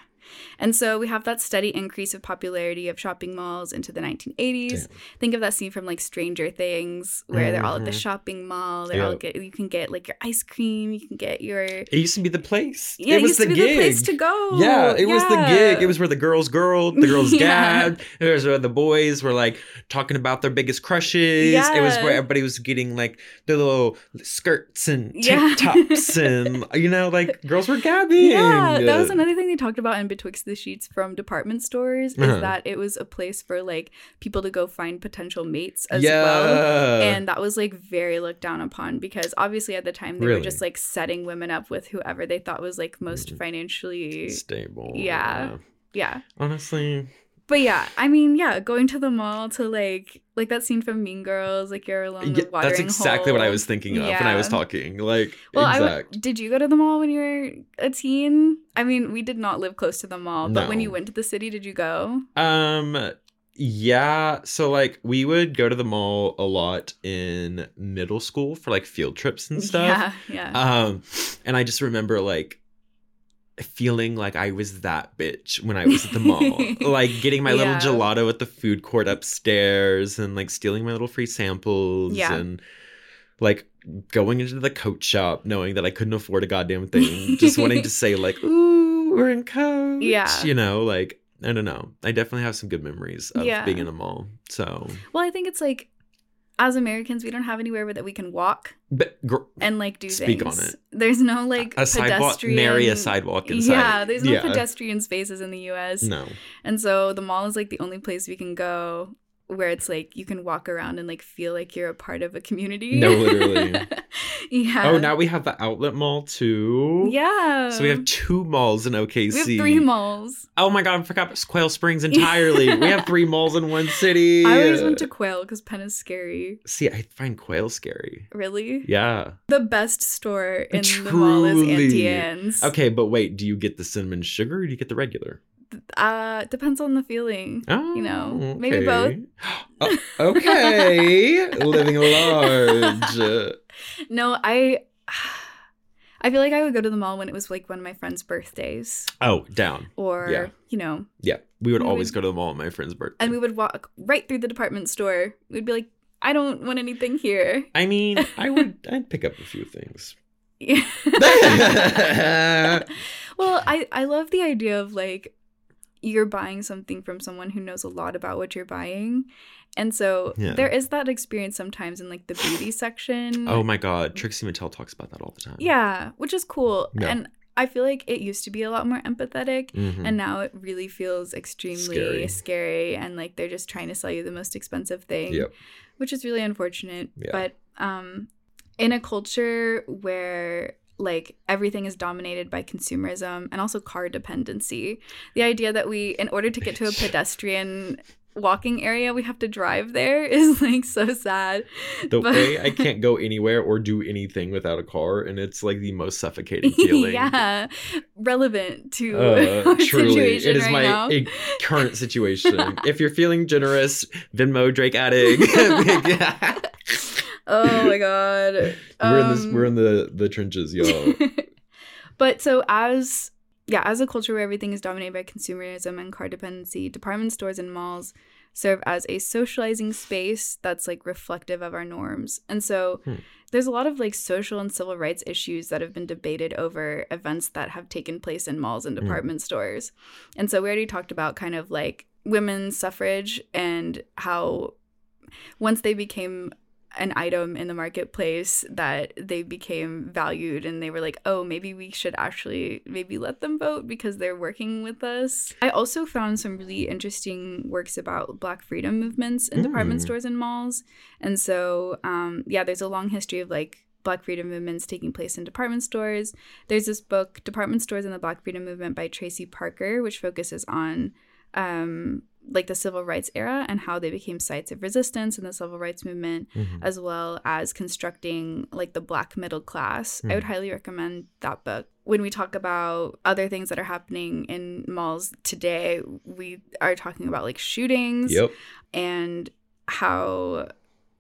B: And so we have that steady increase of popularity of shopping malls into the 1980s.
A: Damn.
B: Think of that scene from like Stranger Things where they're all at the
A: Mhm.
B: shopping mall. They're all get you can get like your ice cream, you can get your
A: It used to be the place.
B: Yeah,
A: it was
B: used
A: the
B: to be
A: gig.
B: the place to go.
A: Yeah, it was the gig. It was where the girls girled, the girls
B: Yeah.
A: gabbed. It was where the boys were like talking about their biggest crushes. Yeah. It was where everybody was getting like their little skirts and tank
B: Yeah.
A: tops and you know, like girls were gabbing.
B: Yeah, that was another thing they talked about in Betwixt the Sheets from department stores is
A: Uh-huh.
B: that it was a place for like people to go find potential mates as
A: yeah.
B: well. And that was like very looked down upon because obviously at the time they
A: Really?
B: were just like setting women up with whoever they thought was like most
A: Mm.
B: financially
A: stable.
B: Yeah. yeah.
A: Honestly,
B: But yeah, I mean, yeah, going to the mall to like like that scene from Mean Girls, like you're along the
A: yeah, that's exactly what I was thinking of when I was talking. Like,
B: Well,
A: exact.
B: w- did you go to the mall when you were a teen? I mean, we did not live close to the mall, but when you went to the city, did you go?
A: Um yeah, so like we would go to the mall a lot in middle school for like field trips and stuff.
B: Yeah, yeah.
A: Um and I just remember like feeling like I was that bitch when I was at the mall. like getting my little gelato at the food court upstairs and like stealing my little free samples
B: Yeah.
A: and like going into the coat shop knowing that I couldn't afford a goddamn thing. just wanting to say like, ooh, we're in coach.
B: Yeah.
A: You know, like I don't know. I definitely have some good memories of
B: Yeah.
A: being in a mall. So,
B: well, I think it's like as Americans, we don't have anywhere that we can walk
A: but gr-
B: and like do
A: Speak
B: things.
A: on it.
B: There's no like
A: a
B: pedestrian.
A: nary a sidewalk inside.
B: Yeah, there's no
A: Yeah.
B: pedestrian spaces in the U.S.
A: No.
B: And so the mall is like the only place we can go where it's like you can walk around and like feel like you're a part of a community.
A: No, literally.
B: yeah.
A: Oh, now we have the outlet mall too.
B: Yeah.
A: So we have two malls in OKC.
B: We have three malls.
A: Oh my god, I forgot Quail Springs entirely. we have three malls in one city.
B: I always went to Quail because Penn is scary.
A: See, I find Quail scary.
B: Really?
A: Yeah.
B: The best store in the mall is
A: Truly.
B: Auntie Anne's.
A: Okay, but wait, do you get the cinnamon sugar or do you get the regular?
B: Uh, depends on the feeling.
A: Oh,
B: you know, maybe both.
A: Oh, okay, living large.
B: No, I. I feel like I would go to the mall when it was like one of my friends' birthdays,
A: Oh, down.
B: or
A: Yeah.
B: you know,
A: Yeah, we would
B: We
A: always
B: would-
A: go to the mall on my friend's birthday.
B: and we would walk right through the department store. We'd be like, I don't want anything here.
A: I mean, I would. I'd pick up a few things.
B: Yeah. well, I I love the idea of like you're buying something from someone who knows a lot about what you're buying. And so
A: Yeah.
B: there is that experience sometimes in like the beauty section.
A: Oh my god, Trixie Mattel talks about that all the time.
B: Yeah, which is cool.
A: Yeah.
B: And I feel like it used to be a lot more empathetic
A: Mhm.
B: and now it really feels extremely
A: Scary.
B: scary. and like they're just trying to sell you the most expensive thing
A: Yep.
B: which is really unfortunate
A: Yeah.
B: but um in a culture where like everything is dominated by consumerism and also car dependency the idea that we in order to get to a pedestrian walking area we have to drive there is like so sad
A: The
B: But-
A: way I can't go anywhere or do anything without a car, and it's like the most suffocating feeling.
B: yeah relevant to
A: Uh,
B: our
A: truly,
B: situation
A: it is
B: right
A: my
B: now.
A: i- current situation. if you're feeling generous, Venmo Drake Addig.
B: Oh my god
A: we're in this.
B: Um,
A: We're in the the trenches, y'all.
B: but so as yeah, as a culture where everything is dominated by consumerism and car dependency, department stores and malls serve as a socializing space that's like reflective of our norms. And so
A: Hmm.
B: there's a lot of like social and civil rights issues that have been debated over events that have taken place in malls and
A: Hmm.
B: department stores. And so we already talked about kind of like women's suffrage and how once they became an item in the marketplace that they became valued and they were like oh maybe we should actually maybe let them vote because they're working with us. I also found some really interesting works about black freedom movements in department
A: Mm.
B: stores and malls. And so um, yeah there's a long history of like black freedom movements taking place in department stores. There's this book department stores and the black freedom movement by Traci Parker which focuses on um, like the civil rights era and how they became sites of resistance in the civil rights movement
A: Mhm.
B: as well as constructing like the black middle class. I would highly recommend that book. When we talk about other things that are happening in malls today, we are talking about like shootings
A: Yep.
B: and how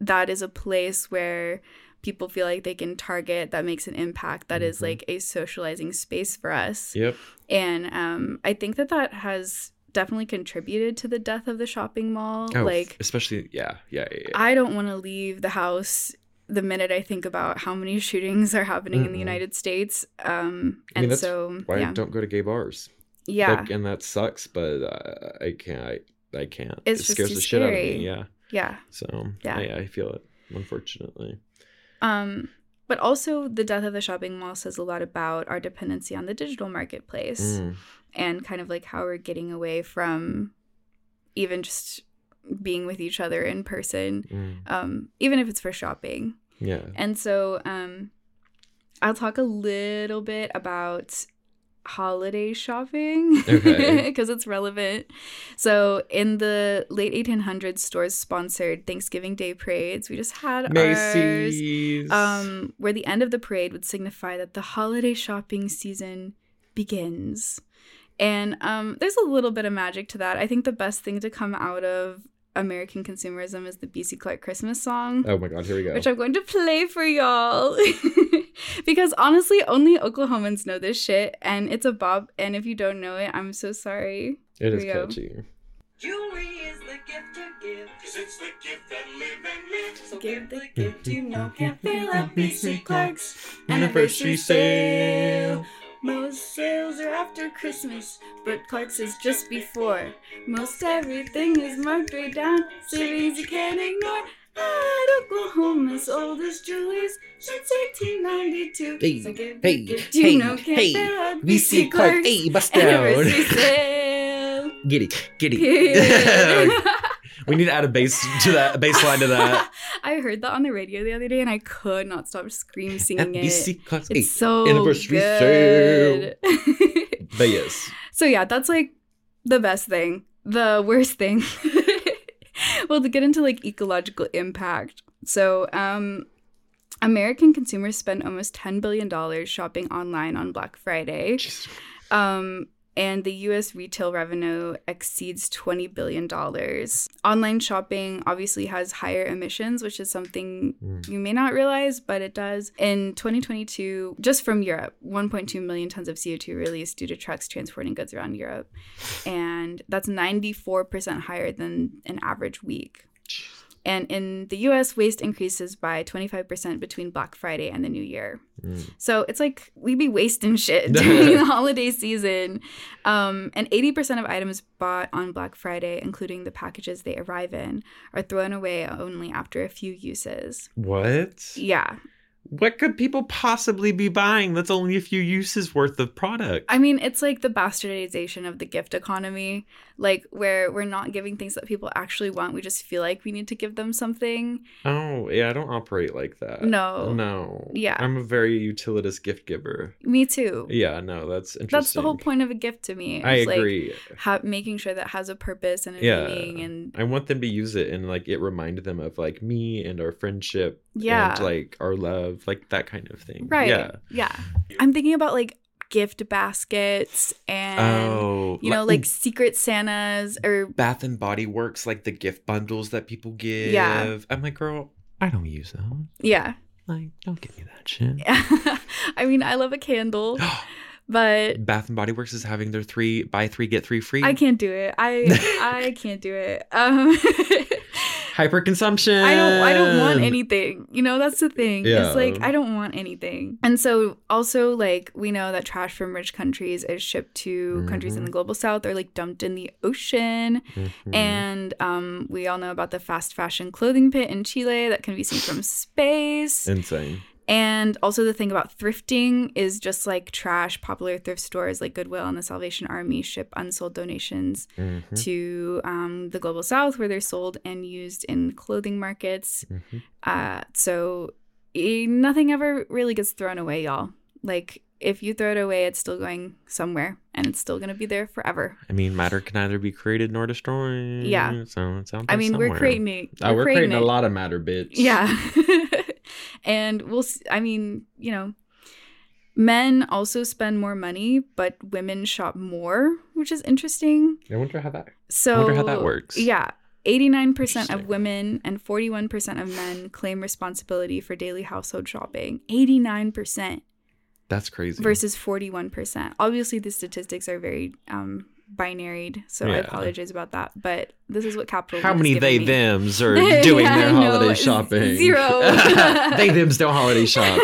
B: that is a place where people feel like they can target that makes an impact That is
A: Mhm.
B: like a socializing space for us
A: Yep.
B: and um, I think that that has definitely contributed to the death of the shopping mall.
A: Oh,
B: like,
A: especially yeah, yeah, yeah. yeah.
B: I don't want to leave the house the minute I think about how many shootings are happening in the United States. Um,
A: I mean,
B: and so,
A: Why
B: yeah,
A: don't go to gay bars?
B: yeah,
A: Like, and that sucks, but uh, I can't. I, I can't.
B: It's
A: it scares the shit out of me. Yeah.
B: yeah.
A: So
B: Yeah.
A: I, I feel it. Unfortunately.
B: Um, but also, the death of the shopping mall says a lot about our dependency on the digital marketplace
A: Mm.
B: And kind of like how we're getting away from even just being with each other in person,
A: Mm.
B: um, even if it's for shopping.
A: Yeah.
B: And so um I'll talk a little bit about holiday shopping
A: Okay.
B: because it's relevant. So in the late 1800s stores sponsored Thanksgiving Day parades. We just had ours
A: Macy's.
B: um, where the end of the parade would signify that the holiday shopping season begins. And um, there's a little bit of magic to that. I think the best thing to come out of American consumerism is the BC Clark Christmas song,
A: Oh my god, here we go.
B: which I'm going to play for y'all. because honestly, only Oklahomans know this shit, and it's a bop. And if you don't know it, I'm so sorry.
A: it is
B: Here we go.
A: catchy.
E: Jewelry is the gift to give. Cause it's the gift that live and live. So give the
B: gift
E: gift you know can't fail at
B: BC Clark's
A: Anniversary sale.
B: Most sales are after Christmas, but Clark's is just before. Most everything is marked way down, savings you can't ignore. At Oklahoma's oldest jewelers since 1892.
A: Hey,
B: so give
A: hey,
B: you
A: hey,
B: can't
A: hey,
B: at
A: BC Clark, hey, bust down.
B: Anniversary sale.
A: Giddy, giddy. We need to add a bass to that, a bass line to that.
B: I heard that on the radio the other day and I could not stop scream singing it.
A: BC Clark, hey,
B: It's so
A: anniversary
B: good.
A: But yes.
B: so yeah, that's like the best thing. The worst thing. well, to get into like ecological impact. So, um American consumers spend almost $10 billion shopping online on Black Friday. Um and the US retail revenue exceeds $20 billion. Online shopping obviously has higher emissions, which is something
A: Mm.
B: you may not realize, but it does. In 2022, just from Europe, 1.2 million tons of CO2 released due to trucks transporting goods around Europe. And that's 94% higher than an average week. And in the US, waste increases by 25% between Black Friday and the New Year.
A: Mm.
B: So it's like we be wasting shit during the holiday season. Um, and 80% of items bought on Black Friday, including the packages they arrive in, are thrown away only after a few uses.
A: What?
B: Yeah.
A: What could people possibly be buying that's only a few uses worth of product?
B: I mean, it's like the bastardization of the gift economy, like where we're not giving things that people actually want. We just feel like we need to give them something.
A: Oh, yeah, I don't operate like that.
B: No.
A: No.
B: Yeah.
A: I'm a very utilitist gift giver.
B: Me too.
A: Yeah, no, that's interesting.
B: That's the whole point of a gift to me.
A: I
B: It's, like,
A: agree.
B: ha- making sure that has a purpose and a
A: yeah.
B: meaning and
A: I want them to use it and like it reminded them of like me and our friendship
B: Yeah.
A: and like our love, like that kind of thing.
B: right.
A: Yeah.
B: Yeah. I'm thinking about like gift baskets and
A: oh,
B: you know
A: li-
B: like secret Santas or
A: Bath and Body Works, like the gift bundles that people give.
B: Yeah.
A: I'm like, girl, I don't use those.
B: yeah.
A: Like, don't give me that shit.
B: I mean, I love a candle, but
A: Bath and Body Works is having their three buy three get three free.
B: I can't do it. I I can't do it. Um
A: Hyperconsumption.
B: I don't I don't want anything. You know, that's the thing.
A: Yeah.
B: It's like I don't want anything. And so also like we know that trash from rich countries is shipped to countries in the global south or like dumped in the ocean.
A: Mhm.
B: And um we all know about the fast fashion clothing pit in Chile that can be seen from space.
A: insane.
B: And also the thing about thrifting is just like trash. Popular thrift stores like Goodwill and the Salvation Army ship unsold donations
A: Mhm.
B: to um, the global south where they're sold and used in clothing markets.
A: Mhm.
B: Uh, so eh, nothing ever really gets thrown away, y'all. Like if you throw it away, it's still going somewhere and it's still gonna be there forever.
A: I mean, matter can neither be created nor destroyed.
B: Yeah.
A: So it's out
B: I
A: there
B: mean, we're creating it.
A: Uh, we're creating, a
B: it.
A: lot of matter, bitch.
B: Yeah. and we'll, I mean, you know, men also spend more money, but women shop more, which is interesting.
A: I wonder how that.
B: So, I
A: wonder how that works.
B: Yeah. 89% of women and 41% of men claim responsibility for daily household shopping. 89%
A: That's crazy.
B: versus 41%. Obviously, the statistics are very um, binaried, so I apologize about that. But this is what capital.
A: How many they
B: me.
A: thems are doing
B: Yeah,
A: their holiday shopping?
B: Zero.
A: they thems don't holiday shop.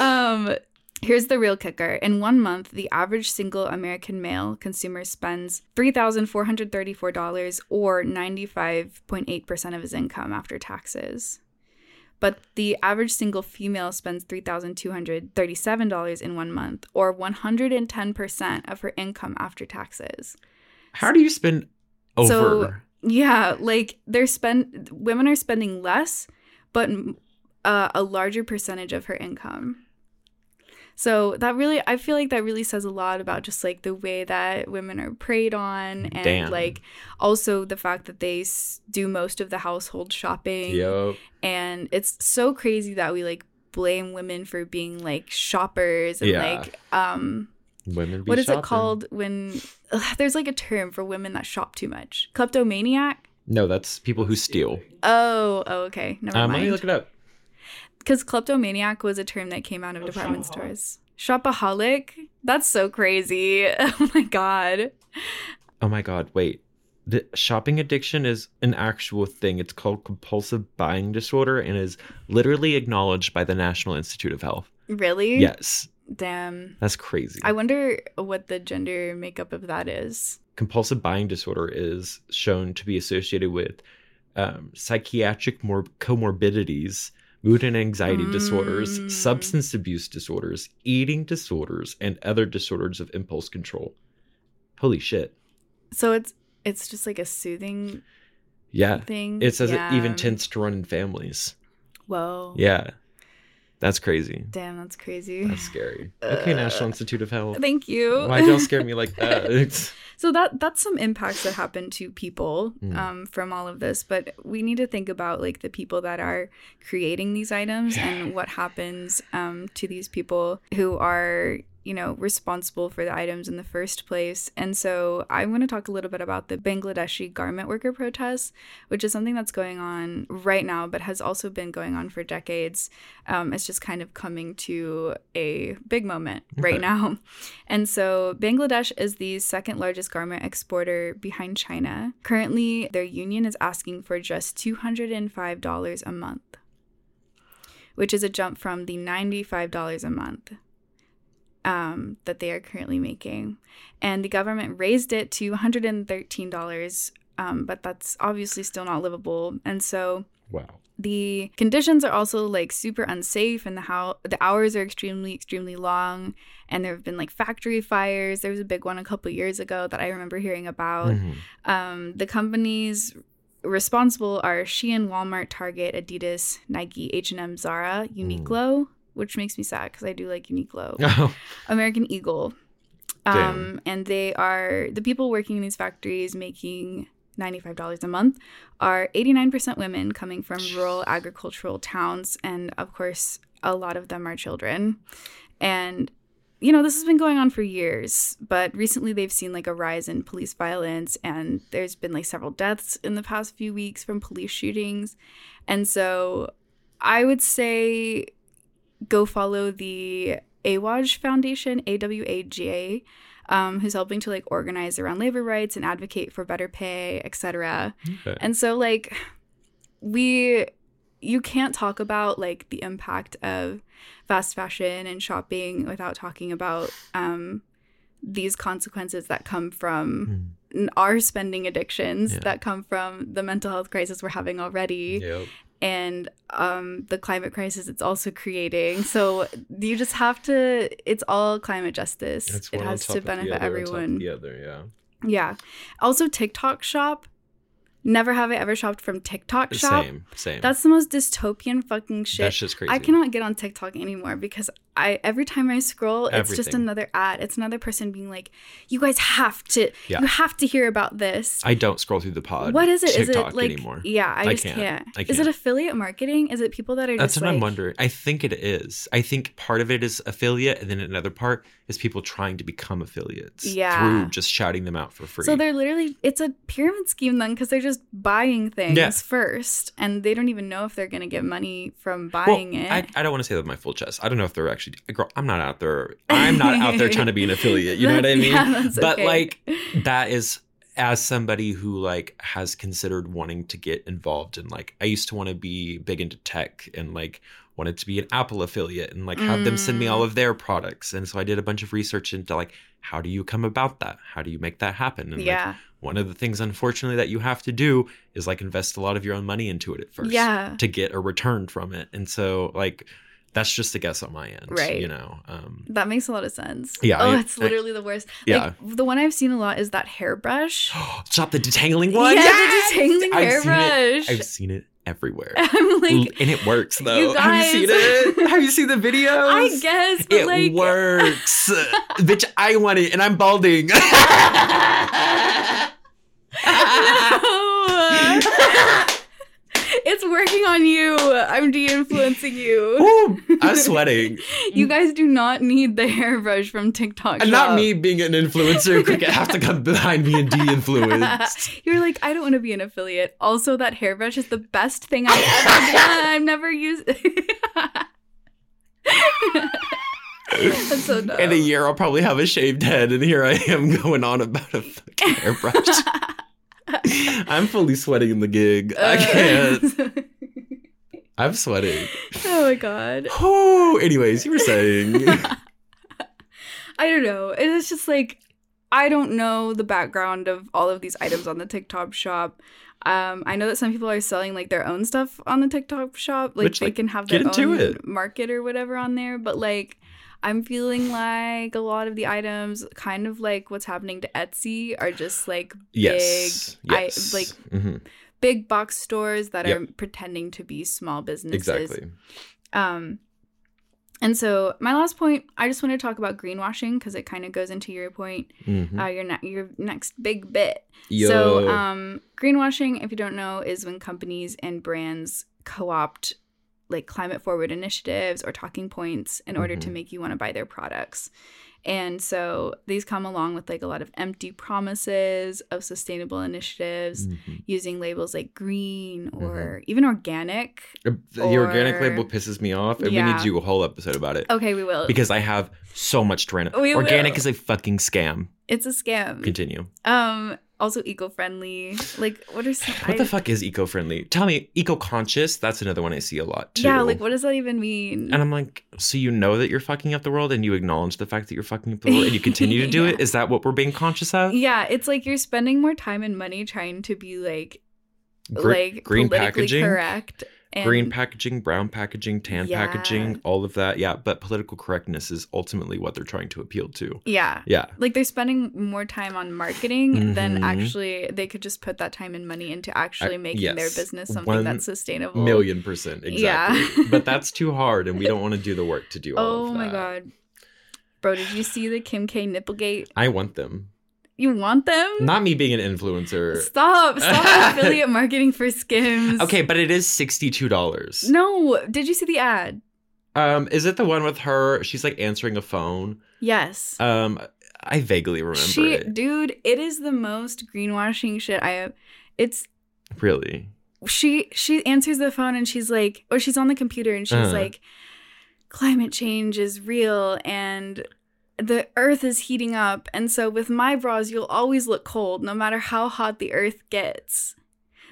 B: um, here's the real kicker. In one month, the average single American male consumer spends $3,434 or 95.8% of his income after taxes. But the average single female spends $3,237 in one month or 110% of her income after taxes.
A: How do you spend over?
B: So yeah, like they're spend women are spending less, but uh, a larger percentage of her income. So that really, I feel like that really says a lot about just like the way that women are preyed on, and
A: Damn.
B: like also the fact that they s- do most of the household shopping.
A: Yup.
B: And it's so crazy that we like blame women for being like shoppers and
A: Yeah.
B: like um
A: Women be
B: what is
A: shopping.
B: it called when ugh, there's like a term for women that shop too much kleptomaniac
A: No, that's people who steal.
B: oh, oh okay never
A: Um, let me
B: mind
A: look it up.
B: Because kleptomaniac was a term that came out of
C: Oh,
B: department
C: shopaholic.
B: stores shopaholic that's so crazy oh my god
A: Oh my god, wait. The shopping addiction is an actual thing. It's called compulsive buying disorder and is literally acknowledged by the National Institute of Health.
B: really
A: Yes,
B: damn
A: that's crazy.
B: i wonder what the gender makeup of that is
A: compulsive buying disorder is shown to be associated with um, psychiatric mor- comorbidities, mood and anxiety disorders,
B: Mm.
A: substance abuse disorders, eating disorders, and other disorders of impulse control. Holy shit.
B: so it's it's just like a soothing
A: Yeah.
B: thing
A: It says it even tends to run in families.
B: whoa
A: Yeah. That's crazy.
B: damn that's crazy
A: That's scary. Okay, National Institute of Health.
B: thank you
A: Why'd y'all scare me like that?
B: So that that's some impacts that happen to people
A: Mm.
B: um, from all of this, but we need to think about like the people that are creating these items and what happens um, to these people who are you know, responsible for the items in the first place. And so I'm going to talk a little bit about the Bangladeshi garment worker protests, which is something that's going on right now, but has also been going on for decades. Um, it's just kind of coming to a big moment right now. And so Bangladesh is the second largest garment exporter behind China. Currently, their union is asking for just $205 a month, which is a jump from the $95 a month um, that they are currently making. And the government raised it to $113, um, but that's obviously still not livable. And so
A: Wow.
B: the conditions are also like super unsafe and the how the hours are extremely extremely long and there have been like factory fires there was a big one a couple years ago that i remember hearing about
A: Mhm.
B: um, the companies responsible are shein walmart target adidas nike h&m zara uniqlo which makes me sad because i do like uniqlo
A: Oh,
B: American Eagle.
A: Damn.
B: Um, and they are the people working in these factories making $95 a month are 89% women coming from rural agricultural towns. And of course, a lot of them are children. And, you know, this has been going on for years, but recently they've seen like a rise in police violence and there's been like several deaths in the past few weeks from police shootings. And so I would say go follow the AWAJ Foundation, AWAGA, um, who's helping to like organize around labor rights and advocate for better pay, etc.
A: okay.
B: And so like we you can't talk about like the impact of fast fashion and shopping without talking about um these consequences that come from n- our spending addictions.
A: Yeah.
B: that come from the mental health crisis we're having already
A: Yep.
B: And um, the climate crisis it's also creating. So you just have to. It's all climate justice.
A: It's
B: it has to benefit
A: other,
B: everyone.
A: The other, yeah.
B: Yeah. Also, TikTok Shop. Never have I ever shopped from TikTok Shop.
A: Same, same.
B: That's the most dystopian fucking shit.
A: That's just crazy.
B: I cannot get on TikTok anymore because I every time I scroll, it's just another ad. It's another person being like, "You guys have to,
A: Yeah.
B: you have to hear about this."
A: I don't scroll through the pod.
B: what is it? Is
A: TikTok
B: it like
A: anymore?
B: yeah? I
A: I
B: just
A: can't.
B: can't.
A: I
B: Is it affiliate marketing? Is it people that are
A: That's
B: just
A: what
B: like
A: I'm wondering. I think it is. I think part of it is affiliate, and then another part is people trying to become affiliates
B: Yeah.
A: through just shouting them out for free.
B: So they're literally it's a pyramid scheme then because they're just buying things
A: Yeah.
B: first and they don't even know if they're gonna get money from
A: well,
B: buying it.
A: I, I don't want to say that with my full chest. I don't know if they're actually. Girl, I'm not out there. I'm not out there trying to be an affiliate. You know what I mean?
B: yeah,
A: but
B: okay.
A: like that is as somebody who like has considered wanting to get involved in like I used to want to be big into tech and like wanted to be an Apple affiliate and like have them send me
B: Mm.
A: all of their products. And so I did a bunch of research into like how do you come about that? How do you make that happen? And like
B: yeah.
A: one of the things unfortunately that you have to do is like invest a lot of your own money into it at first
B: Yeah.
A: to get a return from it. And so like that's just a guess on my end.
B: Right.
A: You know. Um
B: That makes a lot of sense.
A: Yeah,
B: Oh,
A: I-
B: it's literally the worst.
A: Yeah.
B: Like, the one I've seen a lot is that hairbrush.
A: Stop the detangling one.
B: Yeah, the
A: Yes!
B: detangling
A: I've seen it.
B: hairbrush.
A: I've seen it everywhere.
B: I'm like,
A: and it works though.
B: you
A: Have you seen it? Have you seen the videos?
B: I guess, but
A: it
B: like,
A: works. Bitch, I want it and I'm balding.
B: no. Working on you. I'm de-influencing you.
A: Ooh, I'm sweating.
B: You guys do not need the hairbrush from TikTok.
A: And not me being an influencer could have to come behind me and de-influence.
B: You're like, I don't want to be an affiliate. Also, that hairbrush is the best thing I've ever done. I've never used. That's so dumb.
A: In a year, I'll probably have a shaved head, and here I am going on about a fucking hairbrush. I'm fully sweating in the gig. I can't. I'm sweating.
B: oh my god.
A: Oh, anyways, you were saying.
B: I don't know. It is just like I don't know the background of all of these items on the TikTok shop. Um, I know that some people are selling like their own stuff on the TikTok shop. Like
A: Which,
B: they
A: like,
B: can have their own
A: it.
B: market or whatever on there. But like I'm feeling like a lot of the items, kind of like what's happening to Etsy, are just like
A: yes.
B: big,
A: Yes.
B: I, like
A: Mhm.
B: big box stores that
A: Yep.
B: are pretending to be small businesses.
A: Exactly.
B: Um, and so my last point, I just want to talk about greenwashing because it kind of goes into your point,
A: Mhm.
B: uh, your ne- your next big bit.
A: Yo.
B: So, um, greenwashing, if you don't know, is when companies and brands co-opt like climate forward initiatives or talking points in order to
A: Mhm.
B: make you want to buy their products. And so these come along with like a lot of empty promises of sustainable initiatives
A: Mhm.
B: using labels like green
A: Mm-hmm.
B: or even organic.
A: Uh, The organic label pisses me off, and we need to do a whole episode about it
B: Okay, we will.
A: because I have so much to rant.
B: We
A: Organic
B: will.
A: is a fucking scam.
B: it's a scam.
A: Continue.
B: Um also eco-friendly. Like what are some
A: What
B: I-
A: the fuck is eco-friendly? Tell me, eco-conscious. That's another one I see a lot too.
B: Yeah, like what does that even mean?
A: And I'm like, so you know that you're fucking up the world, and you acknowledge the fact that you're fucking up the world, and you continue to do it.
B: Yeah.
A: Is that what we're being conscious of?
B: yeah, it's like you're spending more time and money trying to be like
A: Gre-
B: like
A: green packaging,
B: correct. And
A: green packaging, brown packaging, tan
B: Yeah.
A: packaging, all of that. Yeah, but political correctness is ultimately what they're trying to appeal to.
B: Yeah.
A: Yeah.
B: Like they're spending more time on marketing than
A: Mhm.
B: actually they could just put that time and money into actually making their
A: yes.
B: business something
A: One
B: that's sustainable.
A: Million percent, Exactly. Yeah. but that's too hard, and we don't want to do the work to do all
B: Oh
A: of that.
B: my god. Bro, did you see the Kim K Nipplegate?
A: I want them.
B: You want them?
A: Not me being an influencer.
B: Stop. Stop affiliate marketing for Skims.
A: Okay, but it is sixty-two dollars.
B: No, did you see the ad?
A: Um, is it the one with her? She's like answering a phone.
B: Yes.
A: Um, I vaguely remember
B: she
A: it.
B: dude, it is the most greenwashing shit I have. It's
A: Really?
B: she she answers the phone and she's like or she's on the computer and she's
A: Uh-huh.
B: like climate change is real and the earth is heating up and so with my bras you'll always look cold no matter how hot the earth gets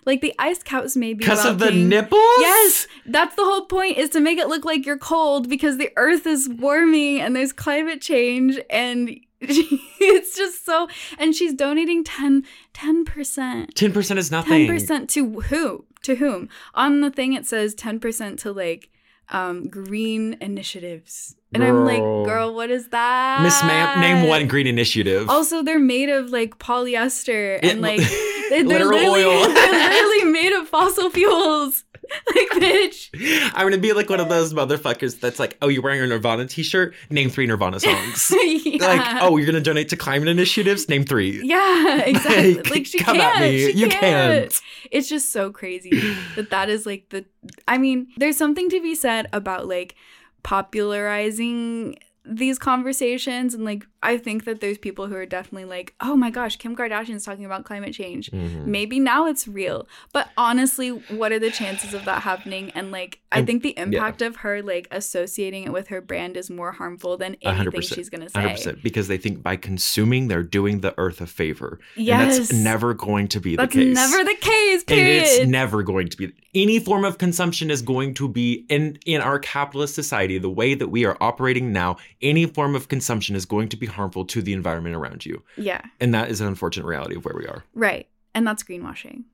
B: like the ice caps may be
A: Because of the nipples?
B: Yes, that's the whole point is to make it look like you're cold because the earth is warming and there's climate change and it's just so and she's donating 10 10%.
A: Ten percent is nothing.
B: 10% to who? To whom? On the thing it says 10% to like um green initiatives. And I'm like,
A: Girl.
B: girl, what is that?
A: Miss Ma'am, name one green initiative.
B: Also, they're made of like polyester and
A: It-
B: like they're, they're literally,
A: oil.
B: they're literally made of fossil fuels. like, bitch.
A: I'm gonna be like one of those motherfuckers that's like, oh, you're wearing a Nirvana t-shirt? Name three Nirvana songs.
B: Yeah.
A: Like, oh, you're gonna donate to climate initiatives? Name three.
B: Yeah, exactly.
A: Like,
B: Like, she
A: come
B: can't.
A: at me.
B: She
A: You
B: can't.
A: can't.
B: It's just so crazy that that is like the. I mean, there's something to be said about like popularizing these conversations and like I think that there's people who are definitely like, "Oh my gosh, Kim Kardashian's talking about climate change."
A: Mhm.
B: Maybe now it's real. But honestly, what are the chances of that happening? And like I
A: And-
B: think the impact of her like associating it with her brand is more harmful than anything she's going to say.
A: 100%. Because they think by consuming, they're doing the earth a favor. And
B: Yes.
A: that's never going to be
B: That's
A: the case.
B: Never the case,
A: and it's never going to be any form of consumption is going to be in in our capitalist society the way that we are operating now any form of consumption is going to be harmful to the environment around you
B: yeah.
A: and that is an unfortunate reality of where we are
B: Right. And that's greenwashing.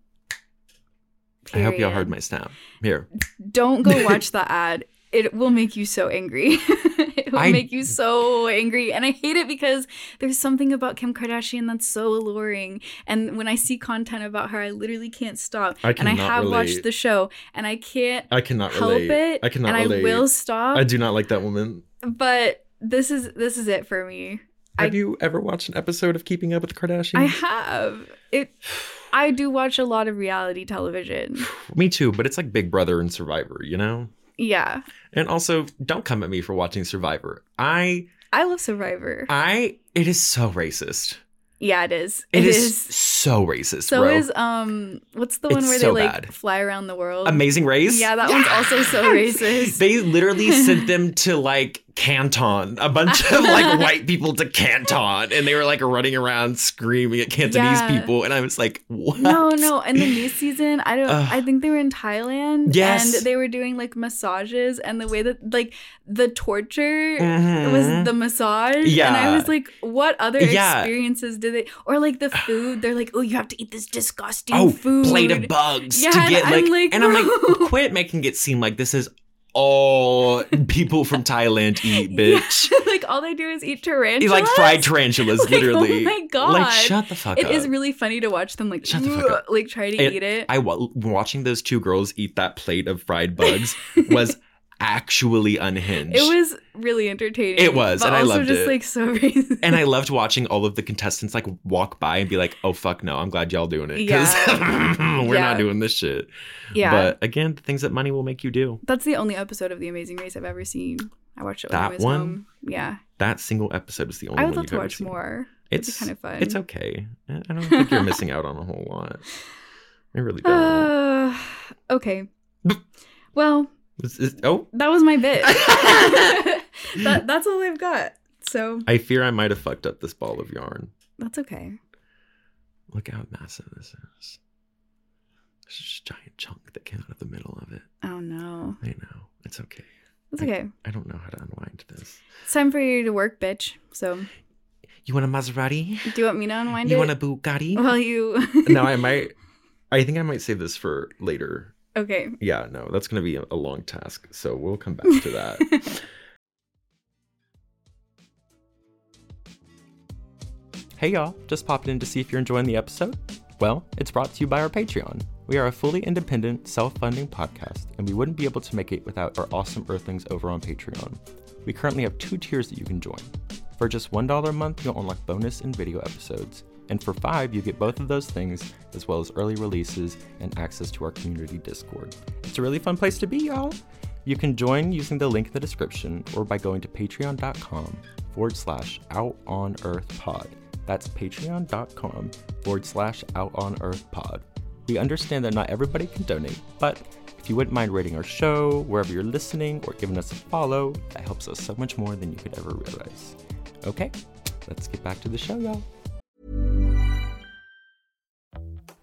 A: i hope y'all heard my snap here
B: Don't go watch that ad. It will make you so angry. it will
A: I-
B: make you so angry. And I hate it because there's something about Kim Kardashian that's so alluring. And when I see content about her, I literally can't stop.
A: I
B: and I have
A: relate.
B: watched the show and I can't
A: i cannot
B: help
A: relate
B: it.
A: i cannot
B: and
A: relate
B: I will stop.
A: I do not like that woman
B: but this is this is it for me.
A: Have
B: I-
A: you ever watched an episode of keeping up with the kardashians
B: I have. It I do watch a lot of reality television.
A: me too but it's like big brother and survivor you know
B: Yeah.
A: and also don't come at me for watching survivor i
B: I love Survivor.
A: i it is so racist
B: yeah, it is.
A: it is, so racist
B: So
A: bro.
B: is um what's the one
A: It's
B: where
A: so
B: they like
A: bad.
B: fly around the world?
A: Amazing Race.
B: Yeah, that one's also so racist.
A: They literally sent them to like Canton, a bunch of like white people to Canton, and they were like running around screaming at Cantonese
B: Yeah.
A: people, and I was like, "What?"
B: No, no. In the new season, I don't.
A: Ugh.
B: I think they were in Thailand.
A: Yes.
B: and they were doing like massages, and the way that like the torture
A: Mhm.
B: was the massage. Yeah, and I was like, what other
A: Yeah.
B: experiences did they? Or like the food? They're like, oh, you have to eat this disgusting
A: Oh,
B: food.
A: plate of bugs
B: Yeah,
A: to
B: and
A: get like,
B: like,
A: and I'm like, quit making it seem like this is all people from Thailand eat, bitch.
B: like all they do is eat tarantulas.
A: Eat, like fried tarantulas,
B: Like, oh
A: literally.
B: Oh my god!
A: Like, shut the fuck
B: It
A: up.
B: It is really funny to watch them like
A: Shut the fuck up.
B: like try to
A: And
B: eat it.
A: I wa- watching those two girls eat that plate of fried bugs was actually unhinged.
B: It was really entertaining.
A: It was, and I loved
B: just
A: it.
B: like so racist.
A: and I loved watching all of the contestants like walk by and be like, "Oh fuck no, I'm glad y'all doing it because we're
B: Yeah.
A: not doing this shit."
B: yeah,
A: But again, the things that money will make you do.
B: that's the only episode of The Amazing Race I've ever seen. I watched it when I
A: That
B: was
A: one?
B: home. Yeah,
A: That single episode is the only
B: I
A: one
B: would love to watch
A: seen.
B: more.
A: It's
B: kind of fun.
A: It's okay. I I don't think you're missing out on a whole lot. I really don't.
B: Uh, okay. well,
A: This is- oh,
B: that was my bit. that, that's all I've got. So
A: I fear I might have fucked up this ball of yarn.
B: that's okay.
A: Look how massive this is. There's just a giant chunk that came out of the middle of it.
B: Oh no,
A: I know. It's okay.
B: that's okay.
A: I don't know how to unwind this.
B: It's time for you to work, bitch. So
A: You want a Maserati?
B: do you want me to unwind
A: You
B: it?
A: want a Bugatti?
B: Well, you.
A: no, I might. I think I might save this for later.
B: Okay.
A: Yeah, no, that's going to be a, a long task. So we'll come back to that.
F: Hey y'all, just popped in to see if you're enjoying the episode? Well, it's brought to you by our Patreon. We are a fully independent, self funding podcast, and we wouldn't be able to make it without our awesome Earthlings over on Patreon. We currently have two tiers that you can join. For just $1 a month, you'll unlock bonus and video episodes. And for 5 you get both of those things, as well as early releases and access to our community Discord. It's a really fun place to be, y'all! You can join using the link in the description or by going to patreon.com forward slash out on earth pod. That's patreon.com forward slash out on earth pod. We understand that not everybody can donate, but if you wouldn't mind rating our show wherever you're listening or giving us a follow, that helps us so much more than you could ever realize. Okay, let's get back to the show, y'all.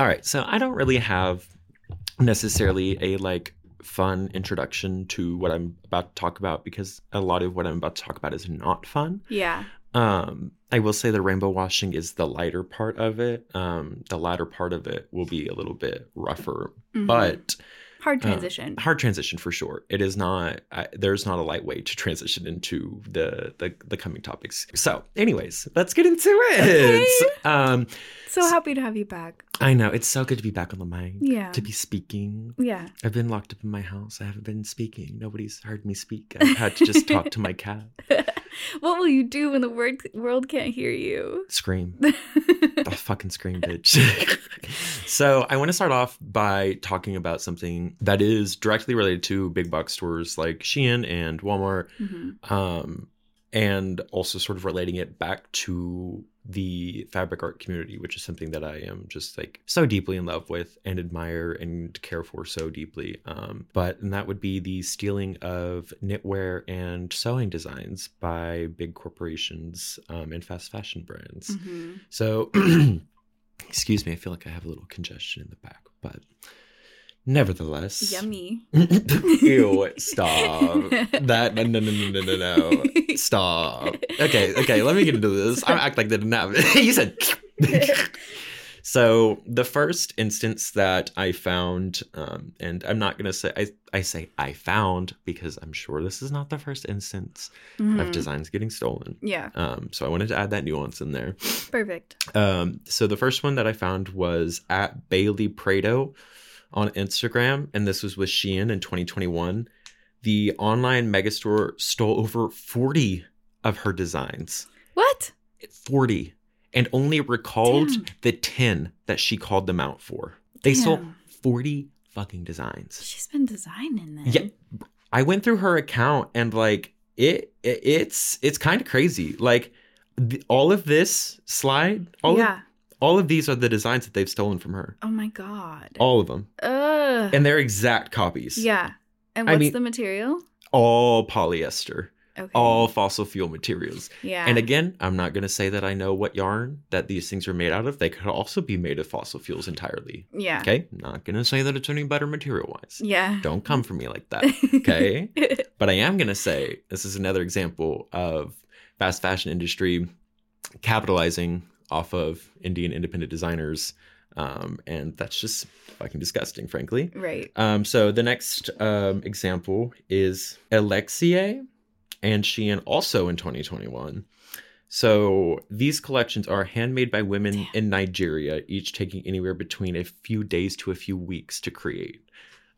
A: All right, so I don't really have necessarily a like fun introduction to what I'm about to talk about because a lot of what I'm about to talk about is not fun.
B: Yeah.
A: Um, I will say the rainbow washing is the lighter part of it. Um, the latter part of it will be a little bit rougher,
B: Mhm.
A: but
B: Hard
A: uh,
B: transition.
A: hard transition for sure. It is not. I, there's not a light way to transition into the, the the coming topics. So, anyways, let's get into it. Um,
B: so happy to have you back.
A: I know it's so good to be back on the mic.
B: Yeah.
A: To be speaking.
B: Yeah.
A: I've been locked up in my house. I haven't been speaking. Nobody's heard me speak. I've had to just talk to my cat.
B: What will you do when the word, world can't hear you?
A: Scream. oh, fucking scream, bitch. so I want to start off by talking about something that is directly related to big box stores like Shein and Walmart,
B: Mhm.
A: um, and also sort of relating it back to the fabric art community, which is something that I am just like so deeply in love with and admire and care for so deeply. Um, but and that would be the stealing of knitwear and sewing designs by big corporations um, and fast fashion brands.
B: Mhm.
A: So, excuse me, I feel like I have a little congestion in the back, but nevertheless.
B: Yummy.
A: Ew, stop. That, no, no, no, no, no, no. Stop. Okay, okay, let me get into this. I act like they didn't have it. you said. so, the first instance that I found, um, and I'm not going to say, I, I say I found because I'm sure this is not the first instance of
B: Mhm.
A: designs getting stolen.
B: Yeah.
A: Um, so, I wanted to add that nuance in there.
B: Perfect.
A: Um, so the first one that I found was at Bailey Prado on Instagram, and this was with Shein in 2021. The online megastore stole over 40 of her designs.
B: What?
A: 40. and only recalled
B: Damn.
A: the 10 that she called them out for. They sold 40 fucking designs.
B: She's been designing them.
A: Yeah. I went through her account and like it, it it's it's kind of crazy. Like the, all of this slide, all
B: yeah.
A: of, all of these are the designs that they've stolen from her.
B: oh my god.
A: All of them.
B: Ugh.
A: And they're exact copies.
B: yeah. And
A: I
B: what's
A: mean-
B: the material?
A: All polyester.
B: Okay.
A: All fossil fuel materials.
B: Yeah.
A: And again, I'm not going to say that I know what yarn that these things are made out of. They could also be made of fossil fuels entirely.
B: Yeah.
A: Okay? Not going to say that it's any better material wise.
B: Yeah.
A: Don't come for me like that. Okay? but I am going to say this is another example of fast fashion industry capitalizing off of Indian independent designers. Um, and that's just fucking disgusting, frankly.
B: Right.
A: Um, so the next um, example is Elexiay and Shein also in 2021. So these collections are handmade by women in Nigeria, each taking anywhere between a few days to a few weeks to create.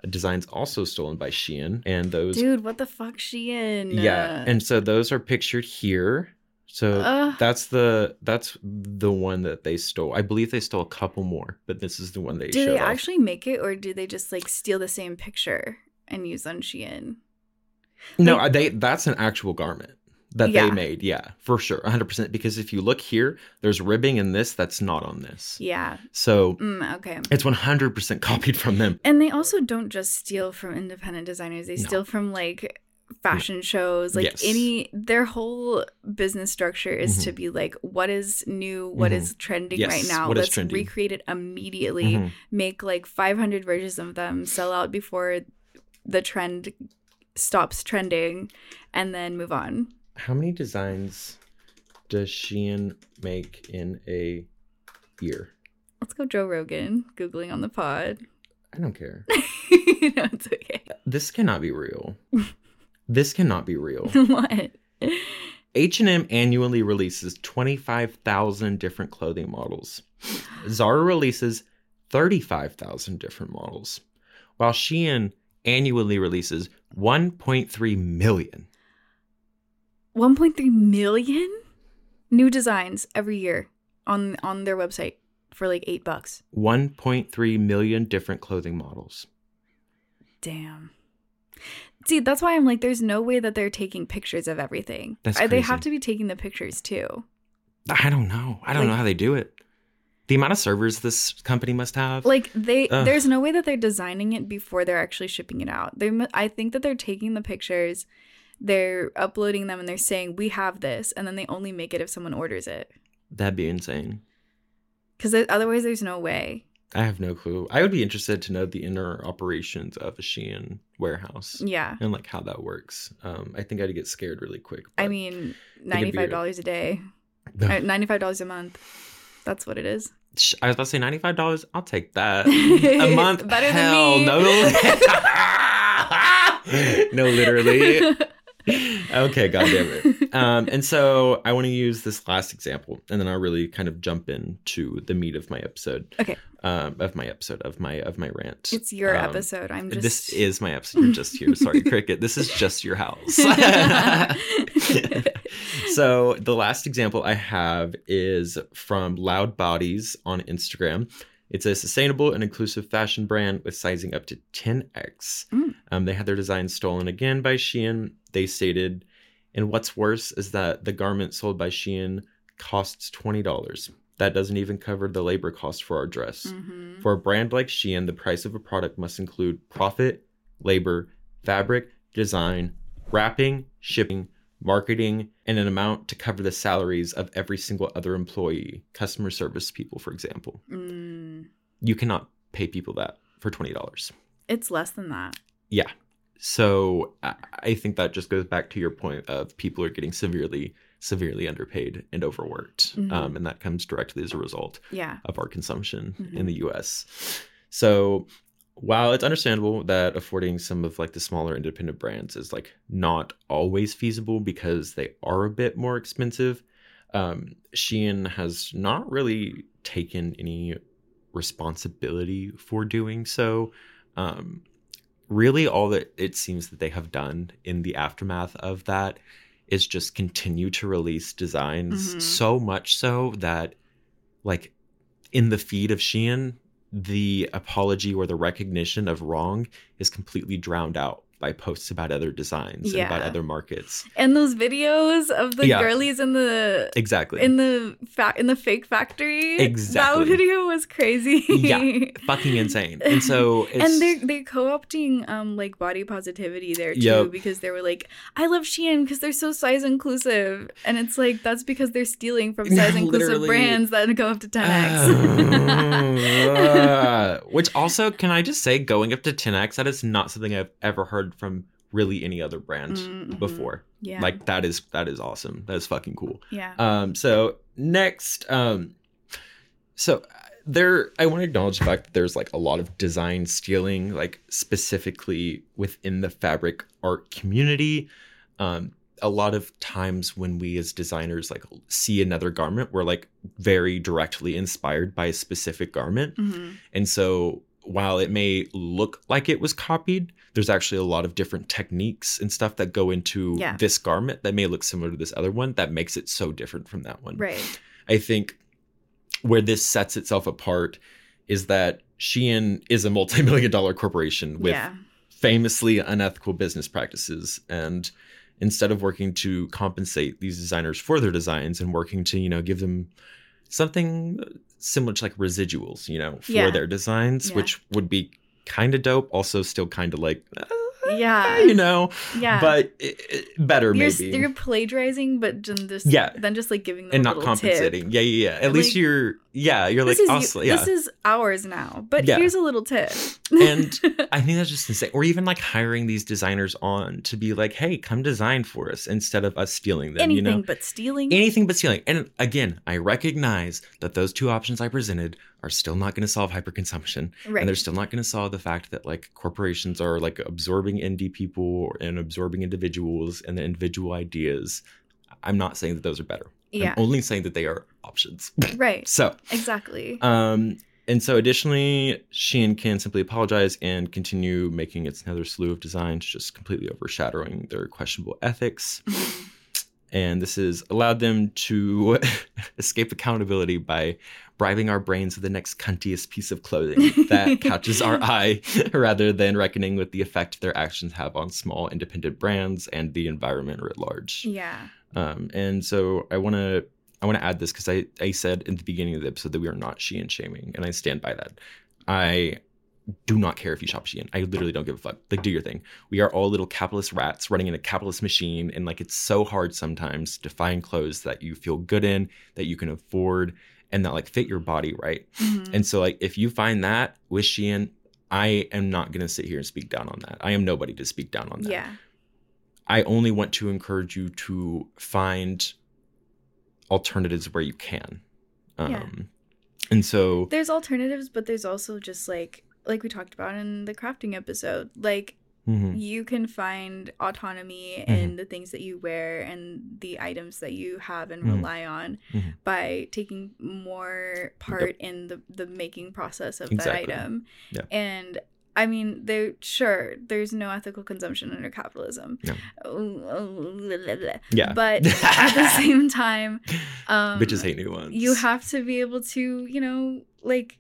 A: Designs also stolen by Shein, and those
B: Dude, what the fuck Shein?
A: yeah, and so those are pictured here. So
B: Ugh.
A: that's the that's the one that they stole. I believe they stole a couple more, but this is the one they
B: do they
A: off.
B: actually make it or do they just like steal the same picture and use on Shein?
A: No,
B: Like-
A: they that's an actual garment that
B: Yeah.
A: they made. Yeah, for sure, 100%. Because if you look here, there's ribbing in this that's not on this.
B: Yeah.
A: So
B: Mm, okay.
A: it's 100% copied from them.
B: And they also don't just steal from independent designers. They
A: No.
B: steal from like fashion shows. Like
A: Yes.
B: any their whole business structure is to
A: Mhm.
B: be like what is new, what
A: Mhm.
B: is trending
A: Yes,
B: right now.
A: what
B: Let's recreate it immediately.
A: Mhm.
B: Make like 500 versions of them, sell out before the trend stops trending and then move on.
A: How many designs does Shein make in a year?
B: Let's go Joe Rogan googling on the pod.
A: I don't care.
B: no, it's okay.
A: This cannot be real. this cannot be real.
B: what?
A: H&M annually releases 25,000 different clothing models. Zara releases 35,000 different models, while Shein annually releases 1.3 million.
B: 1.3 million new designs every year on on their website for like 8 bucks.
A: 1.3 million different clothing models.
B: Damn. See, that's why I'm like there's no way that they're taking pictures of everything.
A: That's
B: Uh, They have to be taking the pictures too.
A: I don't know. I don't
B: Like-
A: know how they do it. The amount of servers this company must have.
B: Like they
A: Ugh.
B: there's no way that they're designing it before they're actually shipping it out. They I think that they're taking the pictures, they're uploading them and they're saying we have this and then they only make it if someone orders it.
A: That'd be insane.
B: Cuz otherwise there's no way.
A: I have no clue. I would be interested to know the inner operations of a Shein warehouse.
B: Yeah.
A: And like how that works. Um, I think I'd get scared really quick.
B: I mean,
A: think it'd be-
B: $95 a day. Uh, $95 a month. That's what it is.
A: I was about to say ninety-five dollars. I'll take that a month.
B: Better than
A: Hell
B: me.
A: no, no, literally. Okay, goddamn it. Um, and so I want to use this last example, and then I'll really kind of jump into the meat of my episode.
B: Okay.
A: Um, of my episode of my of my rant.
B: It's your
A: Um,
B: episode. I'm just
A: This is my episode. You're just here. Sorry, Cricket. This is just your house. so the last example I have is from Loud Bodies on Instagram. It's a sustainable and inclusive fashion brand with sizing up to 10x.
B: Mm.
A: Um, they had their designs stolen again by Shein. They stated, and what's worse is that the garment sold by Shein costs $20. That doesn't even cover the labor cost for our dress.
B: Mhm.
A: For a brand like Shein, the price of a product must include profit, labor, fabric, design, wrapping, shipping, marketing, and an amount to cover the salaries of every single other employee, customer service people, for example.
B: Mm,
A: You cannot pay people that for $20.
B: it's less than that.
A: Yeah. So I think that just goes back to your point of people are getting severely, severely underpaid and overworked.
B: Mhm.
A: Um, and that comes directly as a result
B: Yeah.
A: of our consumption
B: Mhm.
A: in the US. So while it's understandable that affording some of like the smaller independent brands is like not always feasible because they are a bit more expensive, um, Shein has not really taken any responsibility for doing so. Um, really, all that it seems that they have done in the aftermath of that is just continue to release designs
B: Mhm.
A: so much so that like in the feed of Shein, the apology or the recognition of wrong is completely drowned out by posts about other designs and about other markets.
B: And those videos of the
A: Yeah.
B: girlies in the
A: Exactly.
B: in the fa- in the fake factory.
A: Exactly.
B: That video was crazy.
A: yeah, fucking insane. And so it's
B: and they're they're co-opting um like body positivity there too
A: Yep.
B: because they were like I love Shein because they're so size inclusive and it's like that's because they're stealing from size inclusive brands that go up to 10x.
A: Uh, which also, can I just say, going up to 10x, that is not something I've ever heard from really any other brand
B: Mhm.
A: before.
B: Yeah.
A: Like that is that is awesome. That is fucking cool.
B: Yeah.
A: Um. So next, um, so there, I want to acknowledge the fact that there's like a lot of design stealing, like specifically within the fabric art community. Um, a lot of times when we as designers like see another garment, we're like very directly inspired by a specific garment.
B: Mhm.
A: And so while it may look like it was copied, there's actually a lot of different techniques and stuff that go into
B: Yeah.
A: this garment that may look similar to this other one that makes it so different from that one.
B: Right.
A: I think where this sets itself apart is that Shein is a multi-million dollar corporation with
B: Yeah.
A: famously unethical business practices and instead of working to compensate these designers for their designs and working to you know give them something similar to like residuals you know for
B: Yeah.
A: their designs
B: Yeah.
A: which would be kind of dope also still kind of like uh,
B: Yeah.
A: you know
B: Yeah.
A: but it, it- better
B: you're,
A: maybe
B: you're plagiarizing, but just just
A: Yeah.
B: then just like giving them
A: and
B: a
A: not compensating
B: Tip.
A: yeah yeah yeah at
B: Like,
A: least you're yeah you're like
B: this is you-
A: yeah
B: this is ours now, but
A: Yeah.
B: here's a little tip.
A: and I think that's just insane. Or even like hiring these designers on to be like, hey, come design for us instead of us stealing them.
B: anything
A: you know,
B: but stealing.
A: anything but stealing. And again, I recognize that those two options I presented are still not going to solve hyperconsumption,
B: Right.
A: and they're still not going to solve the fact that like corporations are like absorbing indie people and absorbing individuals and the individual ideas. I'm not saying that those are better.
B: Yeah.
A: I'm only saying that they are options.
B: right.
A: so
B: exactly.
A: um, and so additionally, Shein can simply apologize and continue making its another slew of designs, just completely overshadowing their questionable ethics. And this has allowed them to escape accountability by bribing our brains with the next cuntiest piece of clothing that catches our eye, rather than reckoning with the effect their actions have on small independent brands and the environment writ large.
B: yeah.
A: Um, and so I want to I want to add this because I I said in the beginning of the episode that we are not Shein shaming, and I stand by that. I do not care if you shop Shein. I literally don't give a fuck. Like, do your thing. We are all little capitalist rats running in a capitalist machine, and like it's so hard sometimes to find clothes that you feel good in, that you can afford, and that like fit your body right.
B: Mhm.
A: And so like if you find that with Shein, I am not gonna sit here and speak down on that. I am nobody to speak down on that.
B: Yeah.
A: I only want to encourage you to find alternatives where you can. Um,
B: Yeah.
A: And so,
B: There's alternatives, but there's also just like like we talked about in the crafting episode. Like
A: Mhm.
B: you can find autonomy
A: Mhm.
B: in the things that you wear and the items that you have and
A: Mhm.
B: rely on
A: Mhm.
B: by taking more part in the the making process of
A: Exactly.
B: that item.
A: Yeah.
B: And I mean, there sure there's no ethical consumption under capitalism.
A: No.
B: Yeah. But at the same time, um
A: bitches hate new ones.
B: you have to be able to you know like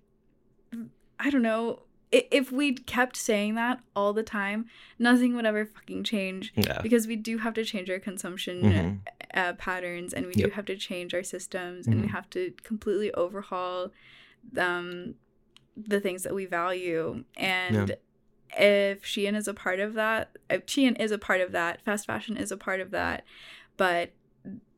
B: i don't know if we kept saying that all the time nothing would ever fucking change
A: Yeah.
B: because we do have to change our consumption
A: Mhm.
B: uh, patterns and we do have to change our systems and we
A: Mhm.
B: have to completely overhaul um the things that we value and if Shein is a part of that, if Shein is a part of that, fast fashion is a part of that, but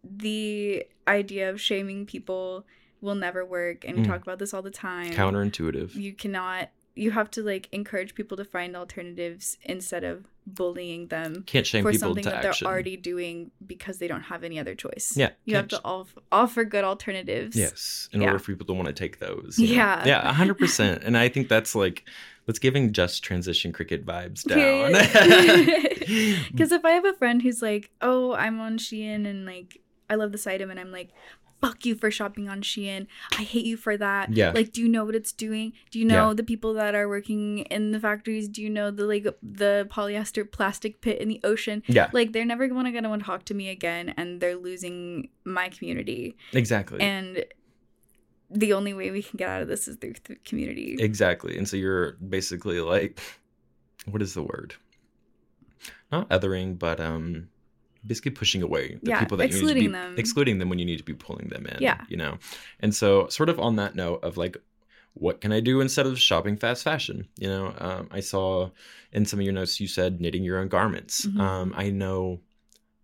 B: the idea of shaming people will never work and we
A: Mm.
B: talk about this all the time.
A: counterintuitive.
B: You cannot you have to like encourage people to find alternatives instead of bullying them
A: Can't shame
B: for
A: people
B: something that
A: action.
B: they're already doing because they don't have any other choice.
A: Yeah,
B: You have to off- offer good alternatives.
A: Yes, in
B: Yeah.
A: order for people to want to take those. you know?
B: Yeah.
A: yeah, hundred percent. And I think that's like, let's giving just transition cricket vibes down.
B: Because if I have a friend who's like, "Oh, I'm on Shein and like I love this item," and I'm like, "Fuck you for shopping on Shein. I hate you for that."
A: Yeah.
B: Like, do you know what it's doing? Do you know
A: Yeah.
B: the people that are working in the factories? Do you know the like the polyester plastic pit in the ocean?
A: Yeah.
B: Like, they're never gonna gonna want to talk to me again, and they're losing my community.
A: exactly.
B: And the only way we can get out of this is through the community.
A: Exactly. And so you're basically like what is the word? Not othering, but um basically pushing away the
B: Yeah,
A: people that you need to be
B: them.
A: excluding them when you need to be pulling them in.
B: Yeah.
A: You know? And so sort of on that note of like what can I do instead of shopping fast fashion? You know, um, I saw in some of your notes you said knitting your own garments.
B: Mhm.
A: Um, I know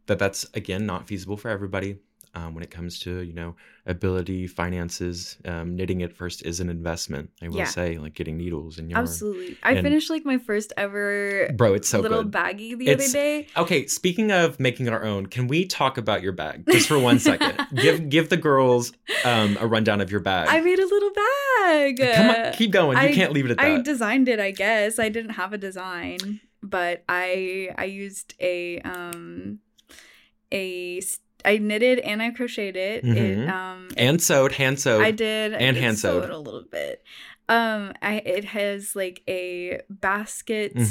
A: that that's again not feasible for everybody um, when it comes to you know ability, finances. Um, knitting at first is an investment. I will
B: Yeah.
A: say, like getting needles and yarn.
B: Absolutely. I
A: And-
B: finished like my first ever
A: Bro, it's so
B: little
A: good.
B: baggie the
A: It's-
B: other day.
A: Okay, speaking of making our own, can we talk about your bag just for one second? give give the girls um, a rundown of your bag.
B: I made a little bag.
A: Come on, keep going. You
B: I-
A: can't leave it at that.
B: I designed it, I guess. I didn't have a design, but I I used a um a I knitted and I crocheted it.
A: Mhm.
B: It um
A: and sewed, hand sewed.
B: I did
A: and hand sewed.
B: a little bit. Um, I it has like a basket
A: Mhm.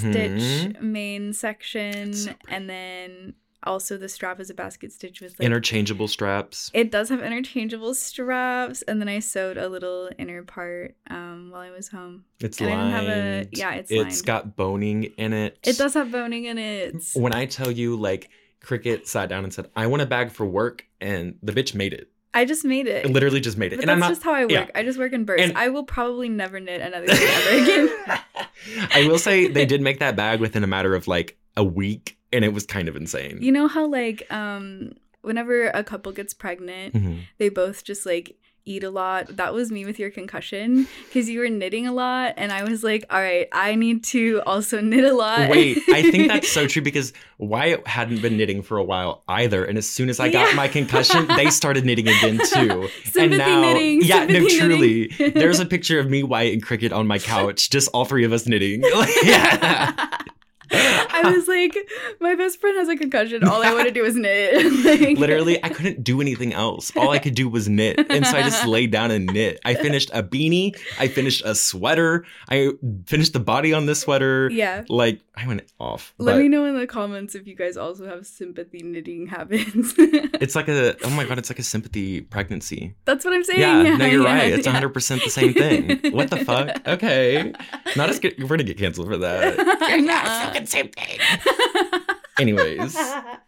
B: stitch main section, and then also the strap is a basket stitch with like
A: Interchangeable straps.
B: it does have interchangeable straps, and then I sewed a little inner part um while I was home.
A: It's
B: And I
A: lined.
B: didn't have a- yeah, it's
A: It's
B: lined.
A: got boning in it.
B: It does have boning in it.
A: When I tell you, like, Cricket sat down and said, "I want a bag for work," and the bitch made it.
B: I just made it.
A: It literally just made it.
B: But
A: and
B: that's
A: not.
B: just how I work.
A: yeah.
B: I just work in bursts.
A: And-
B: I will probably never knit another thing ever again.
A: I will say they did make that bag within a matter of like a week, and it was kind of insane.
B: You know how like um whenever a couple gets pregnant,
A: Mhm.
B: they both just like eat a lot. That was me with your concussion because you were knitting a lot and I was like, "All right, I need to also knit a lot."
A: Wait, I think that's so true because Wyatt hadn't been knitting for a while either, and as soon as I got
B: Yeah.
A: my concussion, they started knitting again too.
B: Sympathy
A: and now,
B: knitting,
A: yeah, no, truly, there's a picture of me, Wyatt, and Cricket on my couch, just all three of us knitting. yeah.
B: I was like, my best friend has a concussion. All I want to do is knit. Like-
A: Literally, I couldn't do anything else. All I could do was knit. And so I just laid down and knit. I finished a beanie. I finished a sweater. I finished the body on this sweater.
B: Yeah.
A: Like, I went off.
B: Let
A: but
B: me know in the comments if you guys also have sympathy knitting habits.
A: It's like a, oh my God, it's like a sympathy pregnancy.
B: That's what I'm saying.
A: Yeah, no, you're
B: yeah,
A: right. It's
B: yeah.
A: 100% the same thing. What the fuck? Okay. Not as good. We're going to get canceled for that.
B: yeah,
A: fucking same thing. Anyways,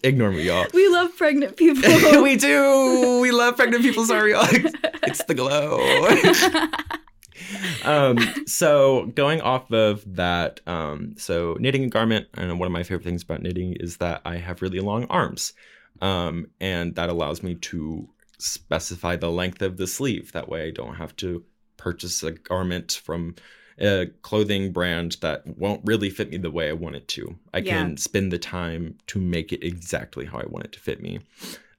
A: ignore me, y'all.
B: We love pregnant people.
A: we do. We love pregnant people. Sorry, y'all. It's the glow. um, so going off of that, um, so knitting a garment, and one of my favorite things about knitting is that I have really long arms, um, and that allows me to specify the length of the sleeve. That way, I don't have to purchase a garment from a clothing brand that won't really fit me the way I want it to. I
B: Yeah.
A: can spend the time to make it exactly how I want it to fit me.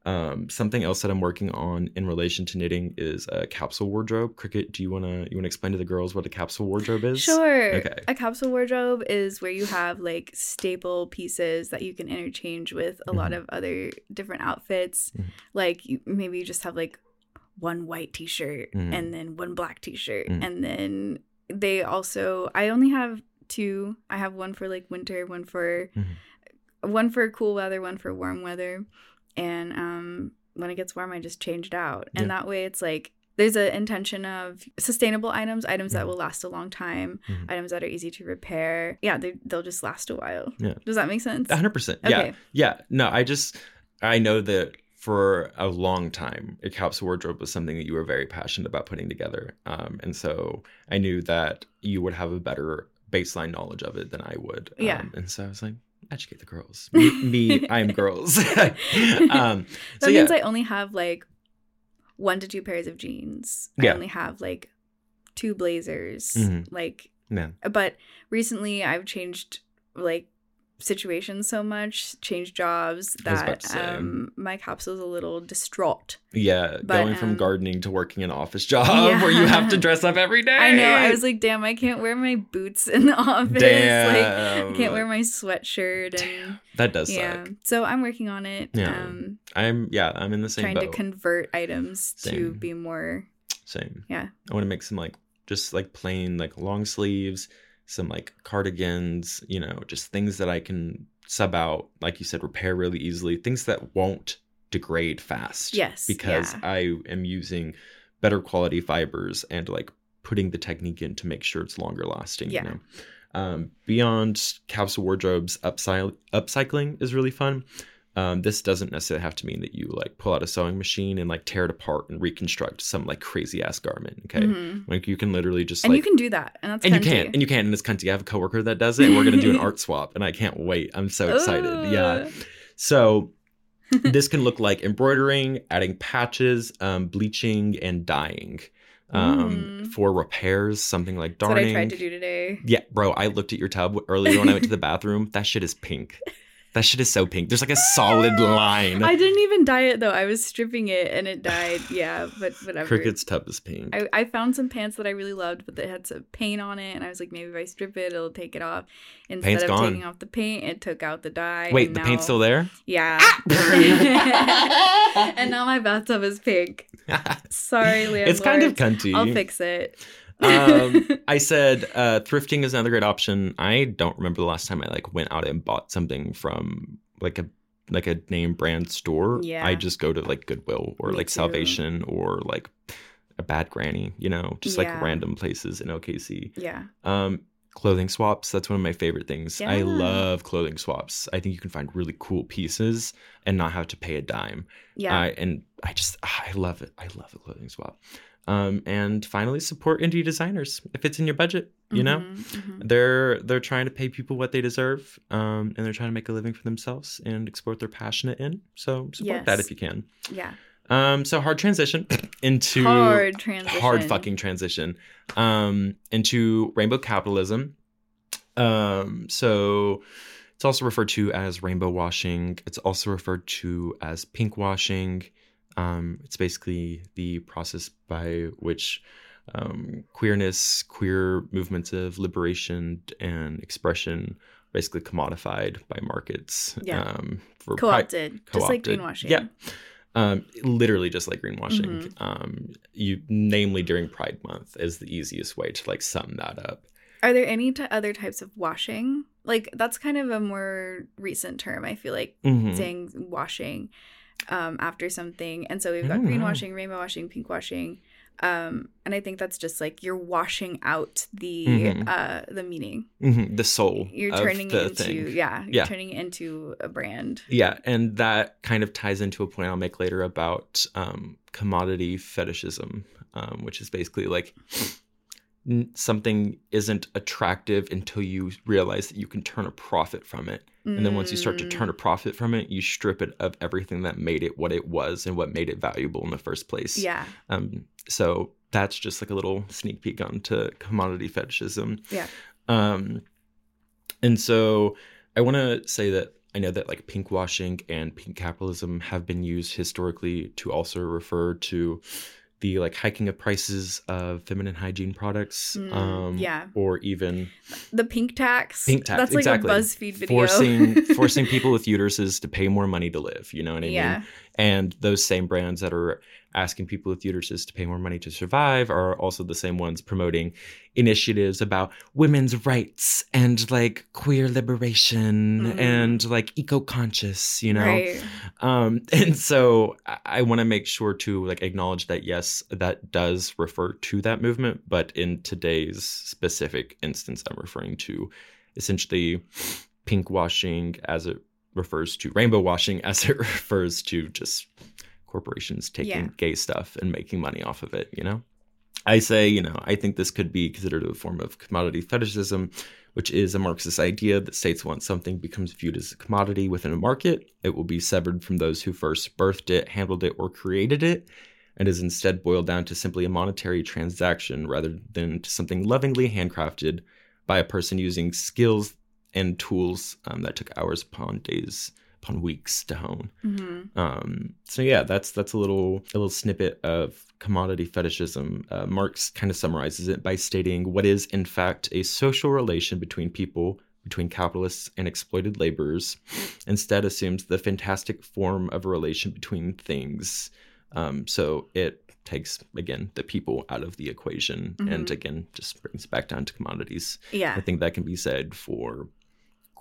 A: Um, something else that I'm working on in relation to knitting is a capsule wardrobe. Cricket, do you wanna you wanna explain to the girls what a capsule wardrobe is?
B: Sure.
A: Okay.
B: A capsule wardrobe is where you have like staple pieces that you can interchange with a lot
A: Mhm.
B: of other different outfits.
A: Mhm.
B: Like you, maybe you just have like one white t-shirt
A: Mhm.
B: and then one black t-shirt
A: Mhm.
B: and then they also I only have two. I have one for like winter, one for one for cool weather, one for warm weather. And um when it gets warm I just change it out. And
A: Yeah.
B: that way it's like there's an intention of sustainable items, items that
A: Mhm.
B: will last a long time,
A: Mhm.
B: items that are easy to repair. Yeah, they, they'll just last a while.
A: Yeah.
B: Does that make sense?
A: 100%. Yeah.
B: Okay.
A: Yeah. No, I just I know that for a long time, a capsule wardrobe was something that you were very passionate about putting together. Um, and so I knew that you would have a better baseline knowledge of it than I would. Um,
B: Yeah.
A: And so I was like, educate the girls. Me, me I am girls. um,
B: that
A: so yeah.
B: I only have like one to two pairs of jeans.
A: Yeah.
B: I only have like two blazers.
A: Mhm.
B: Like
A: Yeah.
B: but recently I've changed like situations so much, changed jobs
A: I was about
B: that um my capsule's a little distraught.
A: Yeah,
B: But,
A: going from
B: um,
A: gardening to working an office job where you have to dress up every day.
B: I know. I was like, damn, I can't wear my boots in the office. Like I
A: Damn.
B: can't wear my sweatshirt and
A: that does
B: yeah.
A: suck.
B: So I'm working on it.
A: Yeah.
B: Um
A: I'm yeah, I'm in the same
B: trying
A: boat.
B: to convert items to be more
A: Same.
B: yeah.
A: I want to make some like just like plain like long sleeves, some like cardigans, you know, just things that I can sub out, like you said, repair really easily, things that won't degrade fast.
B: Yes,
A: Because
B: yeah.
A: I am using better quality fibers and like putting the technique in to make sure it's longer lasting.
B: Yeah.
A: You know? Um, beyond capsule wardrobes, upcy- upcycling is really fun. Um, this doesn't necessarily have to mean that you like pull out a sewing machine and like tear it apart and reconstruct some like crazy ass garment. Okay,
B: Mhm.
A: like you can literally just
B: and
A: like
B: you can do that, and that's
A: and you
B: cunty.
A: can and you can and it's cunty. I have a coworker that does it, and we're gonna do an art swap, and I can't wait. I'm so excited. Yeah. So this can look like embroidering, adding patches, um, bleaching, and dyeing. Um, for repairs, something like
B: Mm. That's what
A: darning.
B: I tried to do today.
A: Yeah, bro, I looked at your tub earlier when I went to the bathroom. That shit is pink. That shit is so pink. There's like a solid line.
B: I didn't even dye it though. I was stripping it and it died. Yeah, but whatever.
A: Cricket's tub is pink.
B: I, I found some pants that I really loved, but they had some paint on it, and I was like, maybe if I strip it, it'll take it off. Instead
A: Paint's
B: of
A: gone.
B: taking off the paint, it took out the dye.
A: Wait, the paint's still there?
B: Yeah. Ah! and now my bathtub is pink. Sorry, landlord.
A: It's kind of cunty.
B: I'll fix it.
A: Um, I said uh, thrifting is another great option. I don't remember the last time I like went out and bought something from like a like a name brand store.
B: Yeah.
A: I just go to like Goodwill or
B: Me
A: like
B: too.
A: Salvation or like a Bad Granny. You know, just
B: Yeah.
A: like random places in OKC.
B: Yeah.
A: Um, clothing swaps. That's one of my favorite things. I love clothing swaps. I think you can find really cool pieces and not have to pay a dime.
B: Yeah.
A: I, and I just I love it. I love a clothing swap. Um, and finally, support indie designers if it's in your budget. You know,
B: Mhm, mhm.
A: they're they're trying to pay people what they deserve, um, and they're trying to make a living for themselves and explore what they're passionate in. So support that if you can.
B: Yeah.
A: Um, so hard transition into
B: Hard transition, hard
A: fucking transition um, into rainbow capitalism. Um, so it's also referred to as rainbow washing. It's also referred to as pink washing. Um, it's basically the process by which um, queerness, queer movements of liberation and expression, basically commodified by markets.
B: Yeah.
A: Um, for
B: Co-opted, just like
A: co-opted.
B: greenwashing.
A: Yeah. Um, literally just like greenwashing.
B: Mhm.
A: Um, you namely during Pride Month is the easiest way to like sum that up.
B: Are there any t- other types of washing? Like that's kind of a more recent term. I feel like
A: Mhm.
B: saying washing um, after something, and so we've got
A: don't
B: greenwashing, rainbow washing, pink washing, um, and I think that's just like you're washing out the
A: Mhm.
B: uh, the meaning.
A: Mhm, The soul.
B: You're turning it into
A: thing.
B: yeah, you're
A: Yeah.
B: turning it into a brand.
A: Yeah, and that kind of ties into a point I'll make later about um, commodity fetishism, um, which is basically like something isn't attractive until you realize that you can turn a profit from it. And then once you start to turn a profit from it, you strip it of everything that made it what it was and what made it valuable in the first place.
B: Yeah.
A: Um, so that's just like a little sneak peek onto commodity fetishism.
B: Yeah.
A: Um, and so I want to say that I know that like pink washing and pink capitalism have been used historically to also refer to the like hiking of prices of feminine hygiene products.
B: Mm,
A: um,
B: yeah.
A: Or even
B: The pink tax.
A: pink tax.
B: That's like a BuzzFeed video.
A: Forcing forcing people with uteruses to pay more money to live. You know what I
B: Yeah.
A: mean? And those same brands that are asking people with uteruses to pay more money to survive are also the same ones promoting initiatives about women's rights and like queer liberation
B: Mhm.
A: and like eco-conscious, you know?
B: Right.
A: Um, and so I, I want to make sure to like acknowledge that yes, that does refer to that movement, but in today's specific instance, I'm referring to essentially pink washing as it refers to rainbow washing as it refers to just corporations taking
B: Yeah.
A: gay stuff and making money off of it, you know? I say, you know, I think this could be considered a form of commodity fetishism, which is a Marxist idea that states once something becomes viewed as a commodity within a market, it will be severed from those who first birthed it, handled it, or created it, and is instead boiled down to simply a monetary transaction rather than to something lovingly handcrafted by a person using skills and tools um, that took hours upon days upon weeks to hone.
B: Mhm.
A: Um, so yeah, that's that's a little a little snippet of commodity fetishism. Uh, Marx kind of summarizes it by stating what is in fact a social relation between people, between capitalists and exploited laborers. Instead, assumes the fantastic form of a relation between things. Um, so it takes again the people out of the equation, and
B: Mhm.
A: again just brings back down to commodities.
B: Yeah.
A: I think that can be said for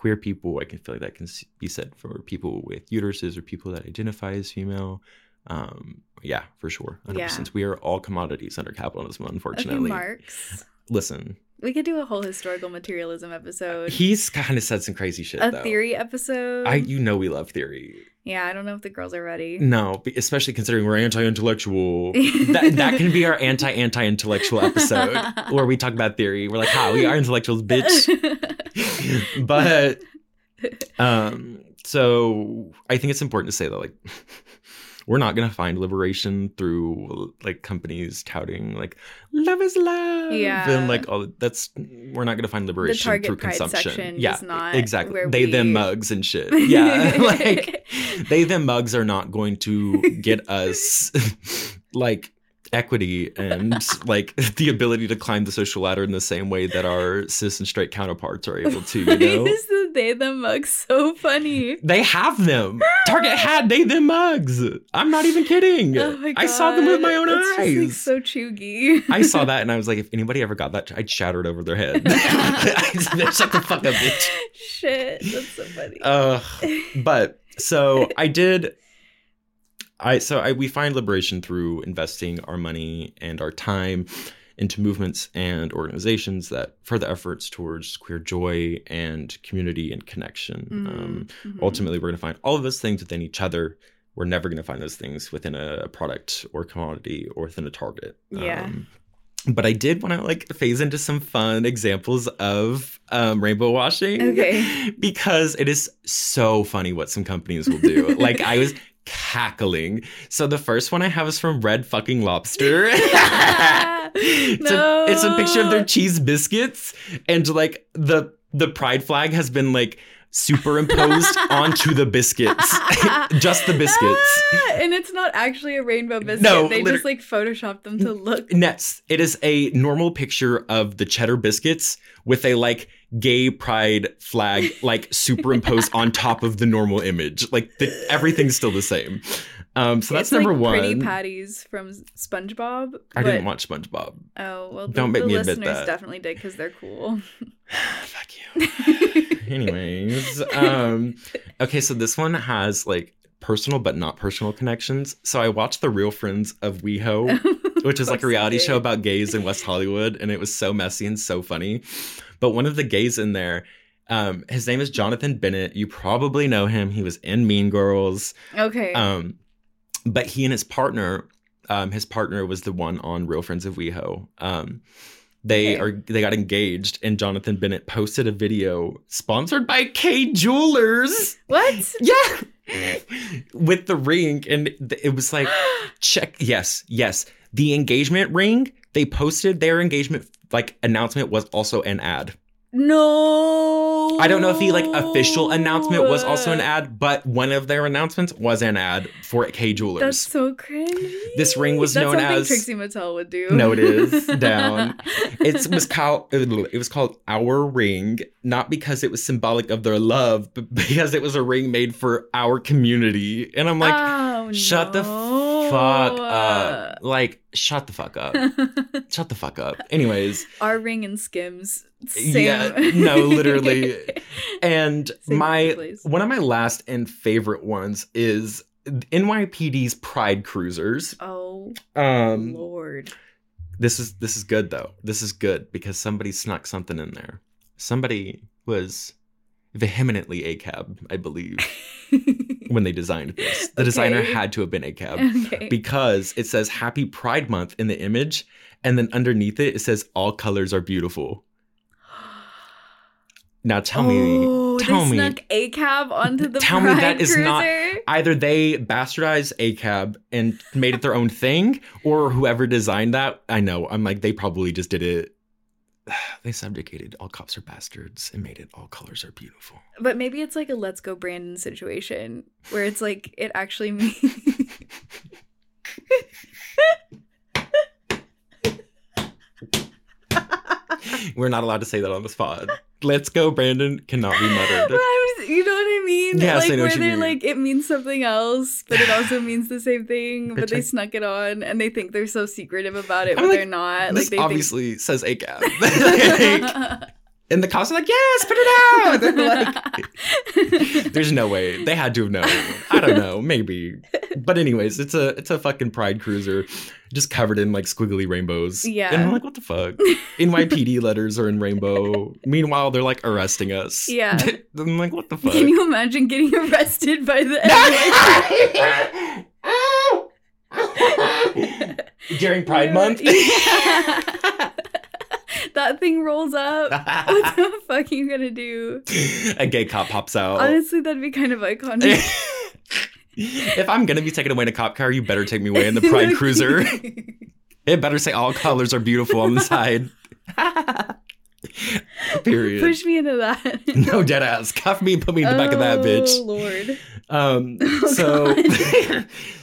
A: queer people. I can feel like that can be said for people with uteruses or people that identify as female. Um, yeah, for sure. 100%.
B: Yeah.
A: We are all commodities under capitalism, unfortunately.
B: Marx.
A: Listen,
B: We could do a whole historical materialism episode.
A: he's kind of said some crazy shit,
B: a
A: though.
B: theory episode.
A: I, you know, we love theory.
B: yeah, I don't know if the girls are ready.
A: No, especially considering we're anti-intellectual. that, that can be our anti-anti-intellectual episode where we talk about theory. We're like, "Ha, we are intellectuals, bitch." but um, so I think it's important to say that like we're not gonna find liberation through like companies touting like love is love
B: Yeah.
A: and like all that's we're not gonna find liberation through consumption. yeah, exactly.
B: where
A: They them mugs and shit. Yeah, like they them mugs are not going to get us like equity and like the ability to climb the social ladder in the same way that our cis and straight counterparts are able to you know
B: is the they them mug so funny?
A: they have them target had they them mugs i'm not even kidding
B: Oh my
A: i saw them with my own
B: It's just, like,
A: eyes
B: so cheugy.
A: I saw that and I was like, if anybody ever got that, I'd shatter it over their head. Shut the fuck up, bitch.
B: Shit, that's so funny.
A: Uh, but so I did. I so I we find liberation through investing our money and our time into movements and organizations that further efforts towards queer joy and community and connection. Um,
B: mhm.
A: Ultimately, we're going to find all of those things within each other. We're never going to find those things within a product or commodity or within a target.
B: Yeah.
A: Um, but I did want to like phase into some fun examples of um, rainbow washing.
B: Okay.
A: Because it is so funny what some companies will do. like I was cackling. So the first one I have is from Red Fucking Lobster. it's, a, it's a picture of their cheese biscuits and like the the pride flag has been like superimposed onto the biscuits. Just the biscuits.
B: Ah, and it's not actually a rainbow biscuit.
A: No,
B: they
A: liter-
B: just like photoshopped them to look.
A: Nets. It is a normal picture of the cheddar biscuits with a like gay pride flag like superimposed on top of the normal image. Like the, everything's still the same. Um, so that's
B: It's like
A: number one.
B: Pretty patties from SpongeBob.
A: I didn't watch SpongeBob.
B: Oh well, the,
A: Don't make
B: the
A: me admit
B: listeners
A: that.
B: definitely did because they're cool. Fuck you.
A: Anyways, um, okay, so this one has like personal but not personal connections. So I watched the Real Friends of WeHo, which is like a reality show about gays in West Hollywood, and it was so messy and so funny. But one of the gays in there, um, his name is Jonathan Bennett. You probably know him. He was in Mean Girls.
B: Okay.
A: Um, but he and his partner, um, his partner was the one on Real Friends of WeHo. Um, they
B: Okay.
A: are they got engaged, and Jonathan Bennett posted a video sponsored by Kay Jewelers.
B: What?
A: Yeah, with the ring, and it was like, check. Yes, yes, the engagement ring. They posted their engagement like announcement was also an ad.
B: No.
A: I don't know if the like official announcement was also an ad, but one of their announcements was an ad for Kay Jewelers.
B: That's so cringy.
A: This ring was
B: That's
A: known as
B: Trixie Mattel would do.
A: No, it is down. It was called it was called Our Ring, not because it was symbolic of their love, but because it was a ring made for our community. And I'm like,
B: Oh,
A: shut the fuck up. Like, shut the fuck up. shut the fuck up. Anyways,
B: Our ring and Skims. Same.
A: yeah, no, literally. And
B: Same
A: my
B: place.
A: one of my last and favorite ones is NYPD's Pride Cruisers.
B: Oh
A: Um,
B: Lord.
A: this is this is good though. This is good because somebody snuck something in there. Somebody was vehemently ACAB, I believe, when they designed this. The designer had to have been ACAB
B: Okay.
A: because it says Happy Pride Month in the image, and then underneath it it says All colors are beautiful. Now tell
B: oh,
A: me, tell
B: they
A: me,
B: snuck ACAB onto the
A: tell me
B: Pride
A: that is not either they bastardized ACAB and made it their own thing, or whoever designed that. I know. I'm like they probably just did it. They subjugated all cops are bastards and made it all colors are beautiful.
B: But maybe it's like a let's go Brandon situation where it's like it actually means
A: We're not allowed to say that on the spot. Let's go, Brandon. Cannot be muttered.
B: Was, you know what I mean?
A: Yes, I
B: like
A: know what
B: where
A: you
B: they're
A: mean.
B: like it means something else, but it also means the same thing. But they snuck it on, and they think they're so secretive about it,
A: I'm
B: but
A: like,
B: they're not.
A: This
B: like they
A: obviously says ACAB.
B: think.
A: And the cops are like, yes, put it out. They're like, there's no way. They had to have known. I don't know, maybe. But anyways, it's a it's a fucking pride cruiser just covered in like squiggly rainbows.
B: Yeah.
A: And I'm like, what the fuck? NYPD letters are in rainbow. Meanwhile, they're like arresting us.
B: Yeah.
A: I'm like, what the fuck?
B: Can you imagine getting arrested by the
A: During Pride Month?
B: Yeah. that thing rolls up. what the fuck are you gonna do?
A: a gay cop pops out.
B: Honestly, that'd be kind of iconic.
A: if I'm gonna be taken away in a cop car, you better take me away in the Pride Cruiser. it better say all colors are beautiful on the side. Period.
B: Push me into that.
A: no dead ass. Cuff me and put me in the back of that bitch.
B: Oh,
A: bitch.
B: Lord.
A: Um,
B: Oh,
A: so,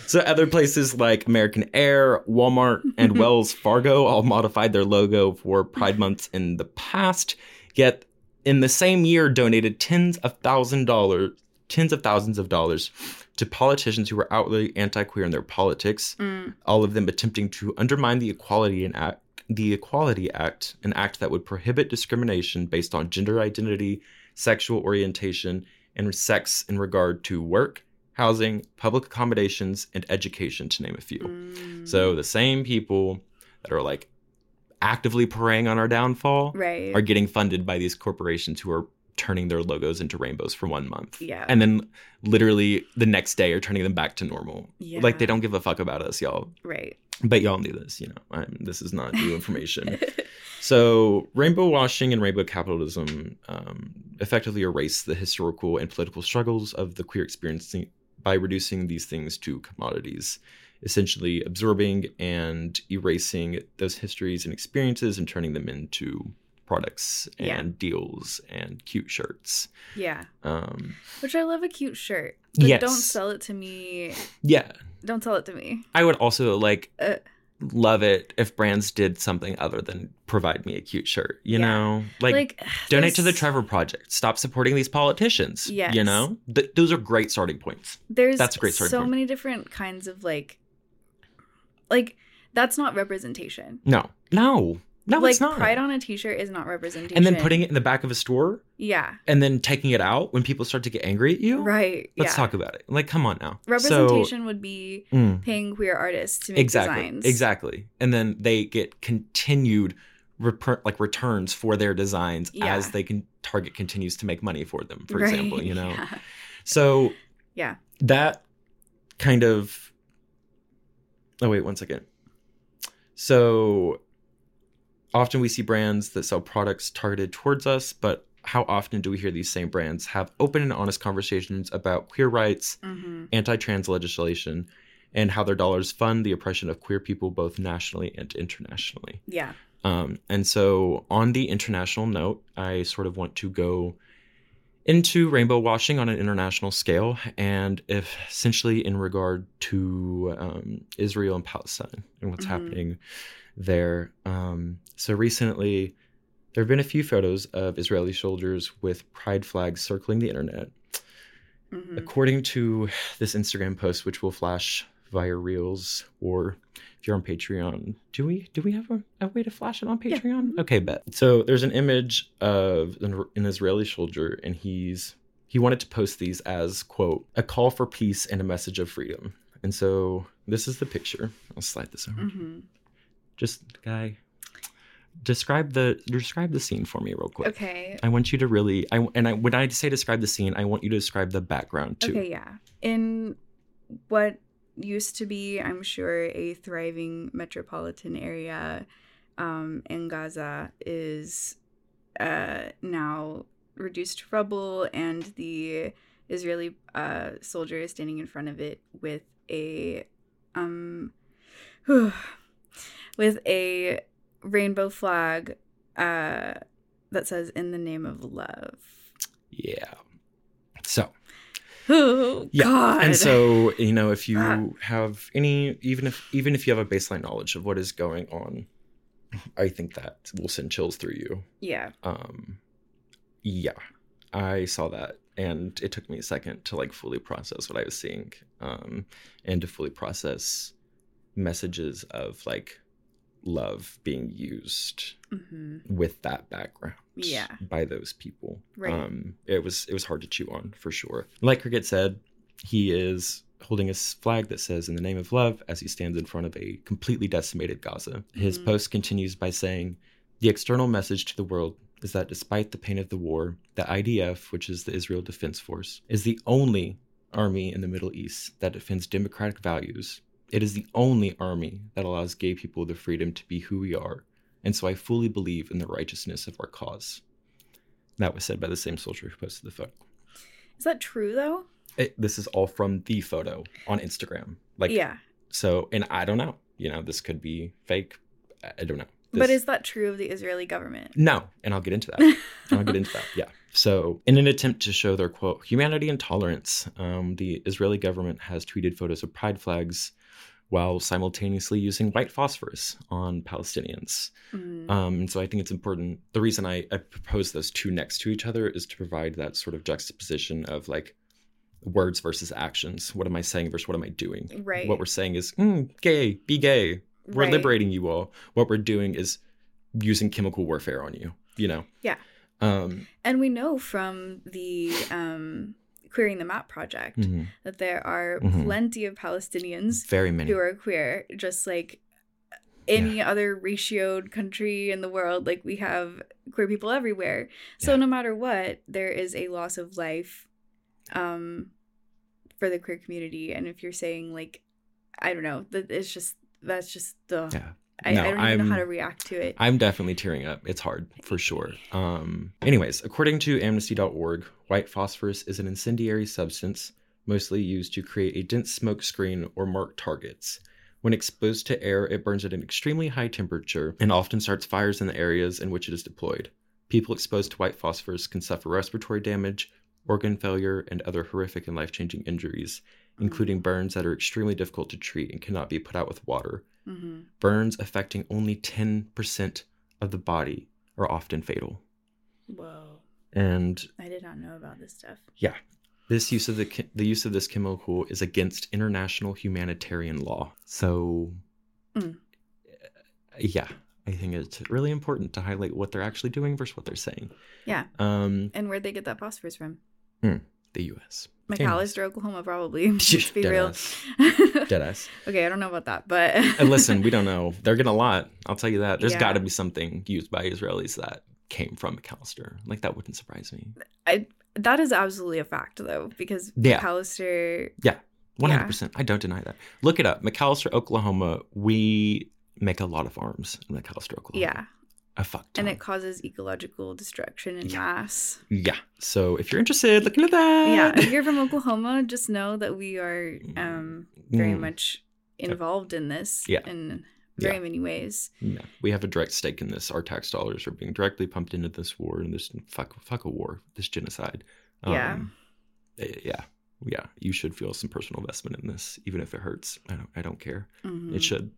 A: so other places like American Air, Walmart, and Wells Fargo all modified their logo for Pride months in the past. Yet, in the same year, donated tens of thousand dollars, tens of thousands of dollars, to politicians who were outwardly anti-queer in their politics.
B: Mm.
A: All of them attempting to undermine the Equality and Act, the Equality Act, an act that would prohibit discrimination based on gender identity, sexual orientation, and sex in regard to work, housing, public accommodations, and education, to name a few.
B: Mm.
A: So the same people that are like actively preying on our downfall
B: Right.
A: are getting funded by these corporations who are turning their logos into rainbows for one month.
B: Yeah.
A: And then literally the next day are turning them back to normal.
B: Yeah.
A: Like they don't give a fuck about us, y'all.
B: Right.
A: But y'all knew this, you know. I'm, this is not new information. so, rainbow washing and rainbow capitalism um, effectively erase the historical and political struggles of the queer experience by reducing these things to commodities, essentially absorbing and erasing those histories and experiences and turning them into products and
B: Yeah.
A: deals and cute shirts.
B: Yeah.
A: Um,
B: Which I love a cute shirt. But
A: Yes.
B: don't sell it to me.
A: yeah,
B: Don't sell it to me.
A: I would also like
B: Uh,
A: love it if brands did something other than provide me a cute shirt. You
B: Yeah.
A: know, like,
B: Like,
A: donate to the Trevor Project. Stop supporting these politicians.
B: Yes.
A: you know, Th- those are great starting points.
B: there's
A: That's a great starting
B: so
A: point.
B: many different kinds of like like that's not representation.
A: No, no, no,
B: like
A: it's not.
B: pride on a t-shirt is not representation.
A: and then putting it in the back of a store
B: Yeah.
A: and then taking it out when people start to get angry at you.
B: Right.
A: Let's
B: yeah.
A: talk about it. Like, come on now. So-
B: Representation would be
A: Mm.
B: paying queer artists to make
A: exactly
B: designs.
A: exactly and then they get continued rep- like returns for their designs
B: Yeah.
A: as they can target continues to make money for them for
B: Right,
A: example you know
B: yeah.
A: so
B: Yeah.
A: that kind of oh wait one second so often we see brands that sell products targeted towards us but how often do we hear these same brands have open and honest conversations about queer rights
B: Mhm.
A: anti-trans legislation and how their dollars fund the oppression of queer people both nationally and internationally
B: Yeah.
A: um, and so, on the international note, I sort of want to go into rainbow washing on an international scale, and if essentially in regard to um, Israel and Palestine and what's
B: Mhm.
A: happening there. Um, so, recently, there have been a few photos of Israeli soldiers with pride flags circling the internet.
B: Mhm.
A: According to this Instagram post, which will flash via Reels, or if you're on Patreon, do we do we have a, a way to flash it on Patreon? Okay, bet. So there's an image of an, an Israeli soldier, and he's he wanted to post these as quote a call for peace and a message of freedom. And so this is the picture. I'll slide this over.
B: Mhm.
A: Just guy, describe the describe the scene for me real quick.
B: Okay.
A: I want you to really I and I when I say describe the scene, I want you to describe the background too.
B: Okay, yeah. In what used to be, I'm sure, a thriving metropolitan area um, in Gaza is uh, now reduced to rubble, and the Israeli uh, soldier is standing in front of it with a um, with a rainbow flag uh, that says "In the name of love."
A: Yeah. So
B: Oh
A: yeah,
B: God!
A: and so you know if you
B: Ah.
A: have any, even if even if you have a baseline knowledge of what is going on, I think that will send chills through you.
B: yeah,
A: Um, yeah, I saw that, and it took me a second to like fully process what I was seeing, um, and to fully process messages of like love being used
B: hmm
A: with that background
B: Yeah.
A: by those people
B: Right.
A: um it was it was hard to chew on for sure like cricket said he is holding a flag that says in the name of love as he stands in front of a completely decimated gaza his
B: Mhm.
A: post continues by saying the external message to the world is that despite the pain of the war the idf which is the israel defense force is the only army in the middle east that defends democratic values it is the only army that allows gay people the freedom to be who we are and so I fully believe in the righteousness of our cause. That was said by the same soldier who posted the photo.
B: Is that true though?
A: It, this is all from the photo on Instagram. Like,
B: yeah.
A: So, and I don't know. You know, this could be fake. I- don't know.
B: But is that true of the Israeli government?
A: No, and I'll get into that. I'll get into that. Yeah. So, in an attempt to show their quote humanity and tolerance, um, the Israeli government has tweeted photos of pride flags while simultaneously using white phosphorus on Palestinians.
B: Mm.
A: Um, and so I think it's important. The reason I, I propose those two next to each other is to provide that sort of juxtaposition of like words versus actions. What am I saying versus what am I doing?
B: Right.
A: What we're saying is mm, gay, be gay. We're
B: Right.
A: liberating you all. What we're doing is using chemical warfare on you. You know.
B: Yeah.
A: Um,
B: And we know from the um, Queering the Map project
A: Mhm.
B: that there are
A: Mhm.
B: plenty of Palestinians
A: Very many.
B: who are queer, just like any other ratioed country in the world. Like we have queer people everywhere. So no matter what, there is a loss of life um, for the queer community. And if you're saying like, I don't know, that it's just that's just the.
A: Yeah.
B: I,
A: No,
B: I don't even know how to react to it.
A: I'm definitely tearing up. It's hard for sure. Um, anyways, according to amnesty.org, white phosphorus is an incendiary substance mostly used to create a dense smoke screen or mark targets. When exposed to air, it burns at an extremely high temperature and often starts fires in the areas in which it is deployed. People exposed to white phosphorus can suffer respiratory damage, organ failure, and other horrific and life changing injuries, including burns that are extremely difficult to treat and cannot be put out with water.
B: Mhm.
A: Burns affecting only 10% of the body are often fatal.
B: Whoa.
A: And
B: I did not know about this stuff.
A: yeah, this use of the the use of this chemical is against international humanitarian law. So
B: Mm.
A: yeah, I think it's really important to highlight what they're actually doing versus what they're saying.
B: Yeah.
A: Um,
B: And where'd they get that phosphorus from?
A: hmm, the U.S.
B: McAlester, Oklahoma, probably. Let's be real.
A: Deadass. Deadass.
B: okay, I don't know about that, but
A: and listen, we don't know. They're getting a lot. I'll tell you that. There's
B: Yeah.
A: got to be something used by Israelis that came from McAlester. Like that wouldn't surprise me.
B: I that is absolutely a fact though, because
A: Yeah.
B: McAlester
A: Yeah, one hundred percent. I don't deny that. Look it up, McAlester, Oklahoma. We make a lot of arms in McAlester, Oklahoma.
B: Yeah.
A: A fuck.
B: And it causes ecological destruction in mass.
A: Yeah. So if you're interested, look into that.
B: Yeah. If you're from Oklahoma, just know that we are um very
A: Mm.
B: much involved in this
A: Yeah.
B: in very
A: Yeah.
B: many ways.
A: Yeah, we have a direct stake in this. Our tax dollars are being directly pumped into this war and this fuck, fuck a war, this genocide.
B: Yeah.
A: eh, yeah, yeah. You should feel some personal investment in this, even if it hurts. I don't. I don't care.
B: Mhm.
A: It should.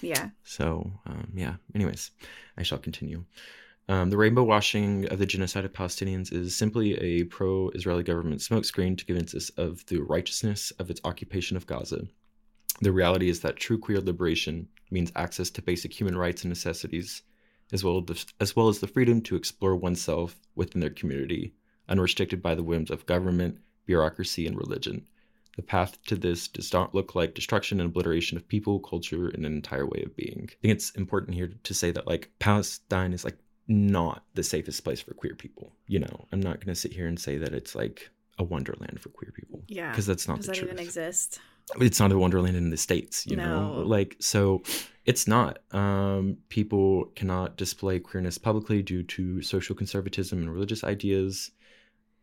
B: Yeah.
A: So, um, yeah. Anyways, I shall continue. Um, the rainbow washing of the genocide of Palestinians is simply a pro Israeli government smokescreen to convince us of the righteousness of its occupation of Gaza. The reality is that true queer liberation means access to basic human rights and necessities, as well as, as well as the freedom to explore oneself within their community, unrestricted by the whims of government, bureaucracy, and religion. The path to this does not look like destruction and obliteration of people, culture, and an entire way of being. I think it's important here to say that like Palestine is like not the safest place for queer people. You know, I'm not going to sit here and say that it's like a wonderland for queer people.
B: Yeah.
A: because that's not the truth.
B: Does
A: the
B: that
A: truth.
B: even exist?
A: It's not a wonderland in the states. You know, like so, it's not. Um, people cannot display queerness publicly due to social conservatism and religious ideas.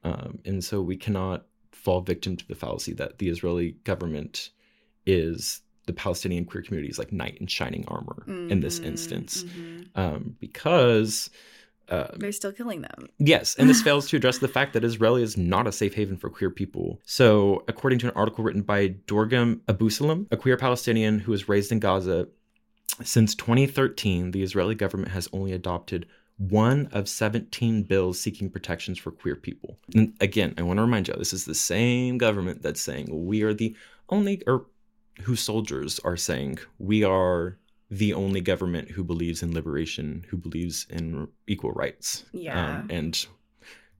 A: Um, and so we cannot fall victim to the fallacy that the Israeli government is the Palestinian queer community's like knight in shining armor in this
B: Mhm,
A: instance,
B: mhm.
A: um, because uh,
B: They're still killing them.
A: Yes, and this fails to address the fact that Israel is not a safe haven for queer people. So, according to an article written by Dorgam Abusalam, a queer Palestinian who was raised in Gaza, since 2013, the Israeli government has only adopted one of 17 bills seeking protections for queer people. And again, I want to remind you, this is the same government that's saying we are the only, or whose soldiers are saying we are the only government who believes in liberation, who believes in equal rights.
B: Yeah.
A: Um, and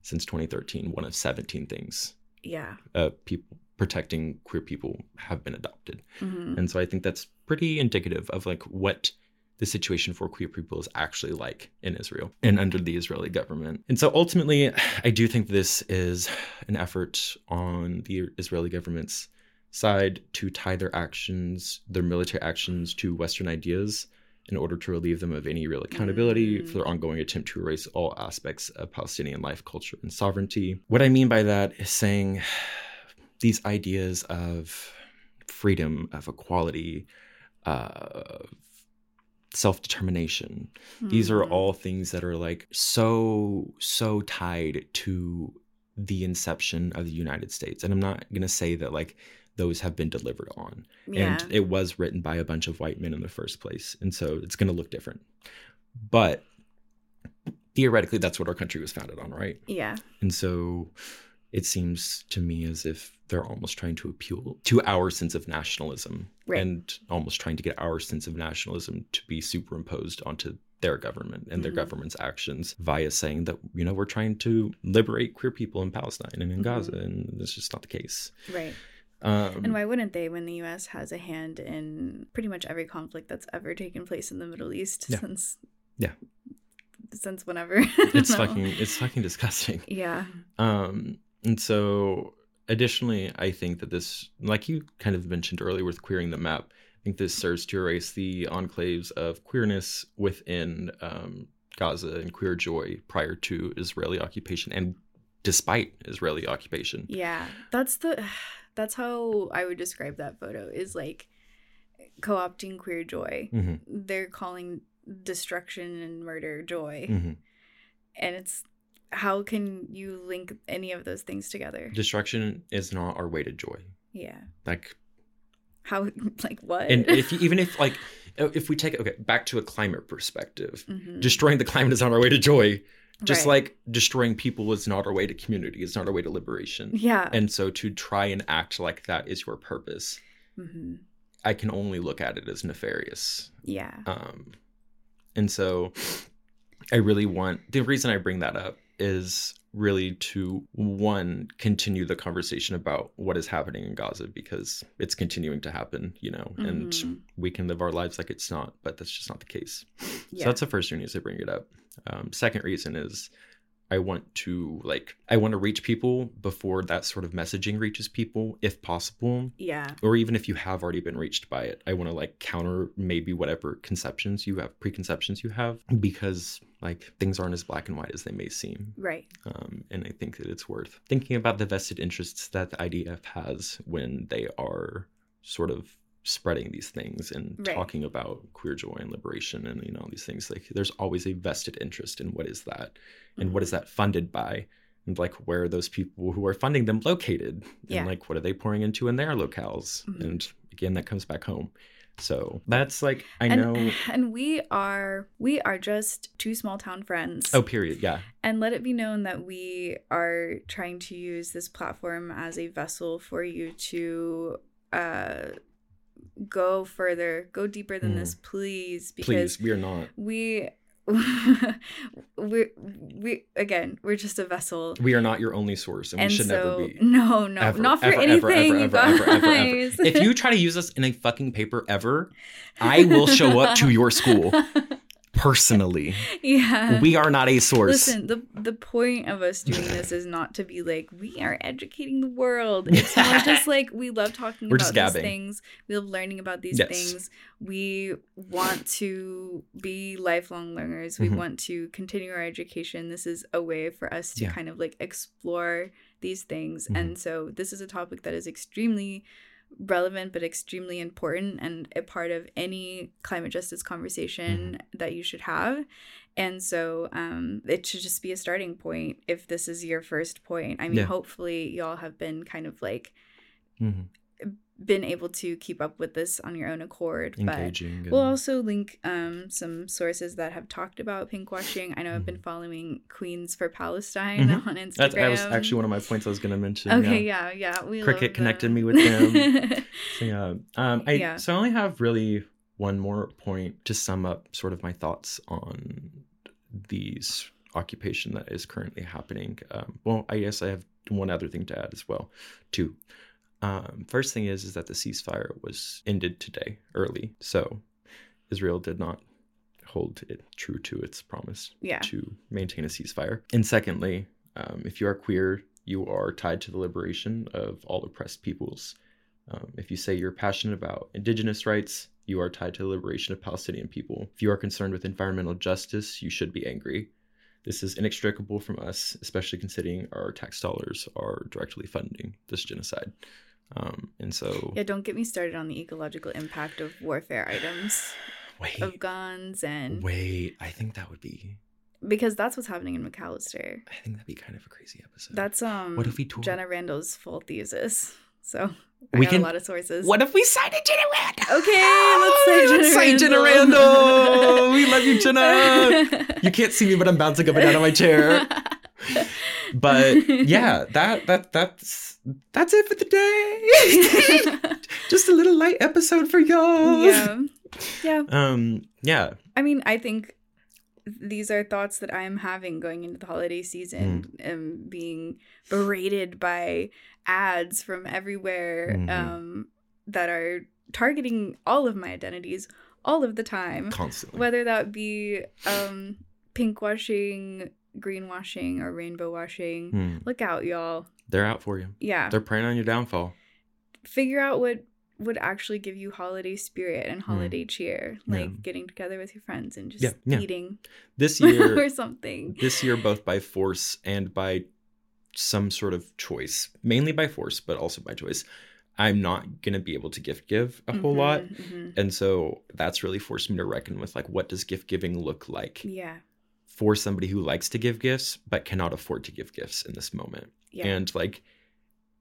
A: since 2013, one of 17 things
B: Yeah.
A: uh, people protecting queer people have been adopted.
B: Mhm.
A: And so I think that's pretty indicative of like what the situation for queer people is actually like in Israel and under the Israeli government. And so ultimately, I do think this is an effort on the Israeli government's side to tie their actions, their military actions, to Western ideas in order to relieve them of any real accountability for their ongoing attempt to erase all aspects of Palestinian life, culture, and sovereignty. What I mean by that is saying these ideas of freedom, of equality, uh, self determination. These are
B: Mhm.
A: all things that are like so, so tied to the inception of the United States. And I'm not going to say that like those have been delivered on.
B: Yeah.
A: And it was written by a bunch of white men in the first place. And so it's going to look different. But theoretically, that's what our country was founded on, right?
B: Yeah.
A: And so it seems to me as if they're almost trying to appeal to our sense of nationalism
B: Right.
A: and almost trying to get our sense of nationalism to be superimposed onto their government and their
B: Mhm.
A: government's actions via saying that, you know, we're trying to liberate queer people in Palestine and in
B: Mhm.
A: Gaza. And that's just not the case.
B: Right.
A: Um,
B: And why wouldn't they when the US has a hand in pretty much every conflict that's ever taken place in the Middle East
A: Yeah.
B: since
A: Yeah.
B: since whenever?
A: It's
B: know.
A: fucking it's fucking disgusting.
B: Yeah.
A: Um, and so additionally, I think that this, like you kind of mentioned earlier with queering the map, I think this serves to erase the enclaves of queerness within um, Gaza and queer joy prior to Israeli occupation and despite Israeli occupation.
B: Yeah. That's the that's how I would describe that photo is like co-opting queer joy.
A: Mhm.
B: They're calling destruction and murder joy.
A: Mhm.
B: And it's how can you link any of those things together?
A: Destruction is not our way to joy.
B: yeah.
A: Like
B: How like what?
A: and if you- even if like if we take it okay back to a climate perspective
B: Mhm.
A: destroying the climate is not our way to joy just
B: Right.
A: like destroying people is not our way to community it's not our way to liberation
B: Yeah.
A: and so to try and act like that is your purpose
B: Mhm.
A: i can only look at it as nefarious
B: Yeah.
A: um and so i really want the reason i bring that up is really to one continue the conversation about what is happening in gaza because it's continuing to happen you know and
B: Mhm.
A: we can live our lives like it's not but that's just not the case
B: Yeah.
A: so that's the first reason I bring it up um, second reason is i want to like i want to reach people before that sort of messaging reaches people if possible
B: Yeah.
A: or even if you have already been reached by it i want to like counter maybe whatever conceptions you have preconceptions you have because like things aren't as black and white as they may seem
B: Right.
A: um, and i think that it's worth thinking about the vested interests that the idf has when they are sort of spreading these things and
B: Right.
A: talking about queer joy and liberation and you know these things like there's always a vested interest in what is that and what is
B: Mm-hmm.
A: that funded by and like where are those people who are funding them located
B: Yeah.
A: and like what are they pouring into in their locales
B: Mhm.
A: and again that comes back home so that's like i
B: and,
A: know
B: and we are we are just two small town friends.
A: oh period yeah
B: And let it be known that we are trying to use this platform as a vessel for you to uh go further, go deeper than this, mm. please. Because
A: please we are not
B: we we we again, we're just a vessel.
A: we are not your only source and, we should never be
B: No, no,
A: Ever,
B: not for
A: ever,
B: anything,
A: ever,
B: you
A: ever, ever, ever, ever, ever. If you try to use us in a fucking paper ever, I will show up to your school personally.
B: yeah.
A: We are not a source.
B: Listen, the the point of us doing this is not to be like we are educating the world. It's more just like we love talking
A: We're
B: about these
A: gabbing.
B: things. We love learning about these
A: Yes.
B: things. We want to be lifelong learners. We
A: Mhm.
B: want to continue our education. This is a way for us to
A: Yeah.
B: kind of like explore these things.
A: Mhm.
B: And so this is a topic that is extremely relevant but extremely important and a part of any climate justice conversation that you should have and so um, it should just be a starting point if this is your first point i mean
A: Yeah.
B: hopefully y'all have been kind of like
A: Mhm.
B: Been able to keep up with this on your own accord
A: Engaging
B: but we'll
A: and-
B: also link um, some sources that have talked about pinkwashing i know i've
A: Mm-hmm.
B: been following queens for palestine
A: Mhm.
B: on instagram
A: That's, that was actually one of my points I was going to mention.
B: okay yeah yeah, we
A: Cricket connected me with them. So, yeah. Um, I,
B: Yeah.
A: So I only have really one more point to sum up sort of my thoughts on these occupation that is currently happening. Um, well, I guess I have one other thing to add as well. Two. Um, first thing is is that the ceasefire was ended today early, so Israel did not hold it true to its promise
B: Yeah.
A: to maintain a ceasefire. And secondly, um, if you are queer, you are tied to the liberation of all oppressed peoples. Um, if you say you're passionate about indigenous rights, you are tied to the liberation of Palestinian people. If you are concerned with environmental justice, you should be angry. This is inextricable from us, especially considering our tax dollars are directly funding this genocide. Um, and so,
B: Yeah, don't get me started on the ecological impact of warfare items,
A: wait,
B: of guns, and
A: wait, I think that would be,
B: because that's what's happening in McAlester.
A: I think that'd be kind of a crazy episode.
B: That's um
A: What if we
B: Jenna Randall's full thesis. So I
A: We
B: got
A: can-
B: a lot of sources.
A: What if we cited Jenna Randall?
B: Okay, let's say Jenna
A: Let's say Jenna
B: Randall.
A: Randall. We love you, Jenna. You can't see me, but I'm bouncing up and down on my chair. But yeah, that that that's that's it for the day. Just a little light episode for y'all.
B: yeah. Yeah.
A: Um. Yeah.
B: I mean, I think these are thoughts that I'm having going into the holiday season
A: Mm.
B: and being berated by ads from everywhere
A: Mhm.
B: um, that are targeting all of my identities all of the time.
A: Constantly.
B: Whether that be um, pink washing, greenwashing, or rainbow washing.
A: Hmm.
B: Look out, y'all.
A: They're out for you.
B: Yeah.
A: They're preying on your downfall.
B: Figure out what would actually give you holiday spirit and holiday cheer.
A: Hmm. Yeah.
B: Like getting together with your friends and just
A: Yeah, yeah.
B: eating
A: This year
B: or something.
A: this year both by force and by some sort of choice mainly by force but also by choice i'm not going to be able to gift give a whole lot
B: Mhm, mhm.
A: and so that's really forced me to reckon with like what does gift giving look like
B: Yeah.
A: For somebody who likes to give gifts but cannot afford to give gifts in this moment
B: Yeah.
A: and like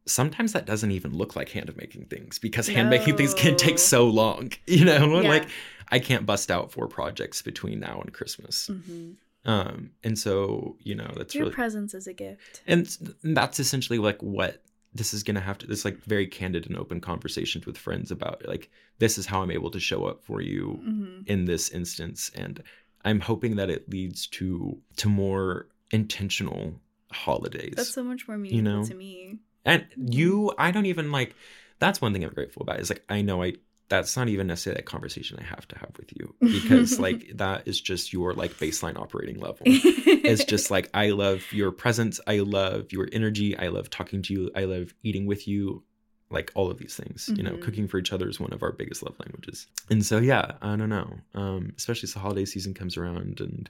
A: sometimes that doesn't even look like hand making things because hand making things can take so long you know
B: Yeah.
A: like i can't bust out four projects between now and christmas
B: Mhm.
A: um and so you know that's
B: Your
A: really
B: presence is a gift.
A: and that's essentially like what this is gonna have to this like very candid and open conversations with friends about like this is how i'm able to show up for you
B: Mhm.
A: in this instance and i'm hoping that it leads to to more intentional holidays
B: That's so much more
A: you
B: meaningful
A: know?
B: to me.
A: and mm-hmm. you i don't even like that's one thing i'm grateful about is like i know i that's not even necessarily a conversation i have to have with you because like that is just your like baseline operating level. It's just like i love your presence i love your energy i love talking to you i love eating with you like all of these things you know
B: Mhm.
A: cooking for each other is one of our biggest love languages and so yeah i don't know um especially as the holiday season comes around and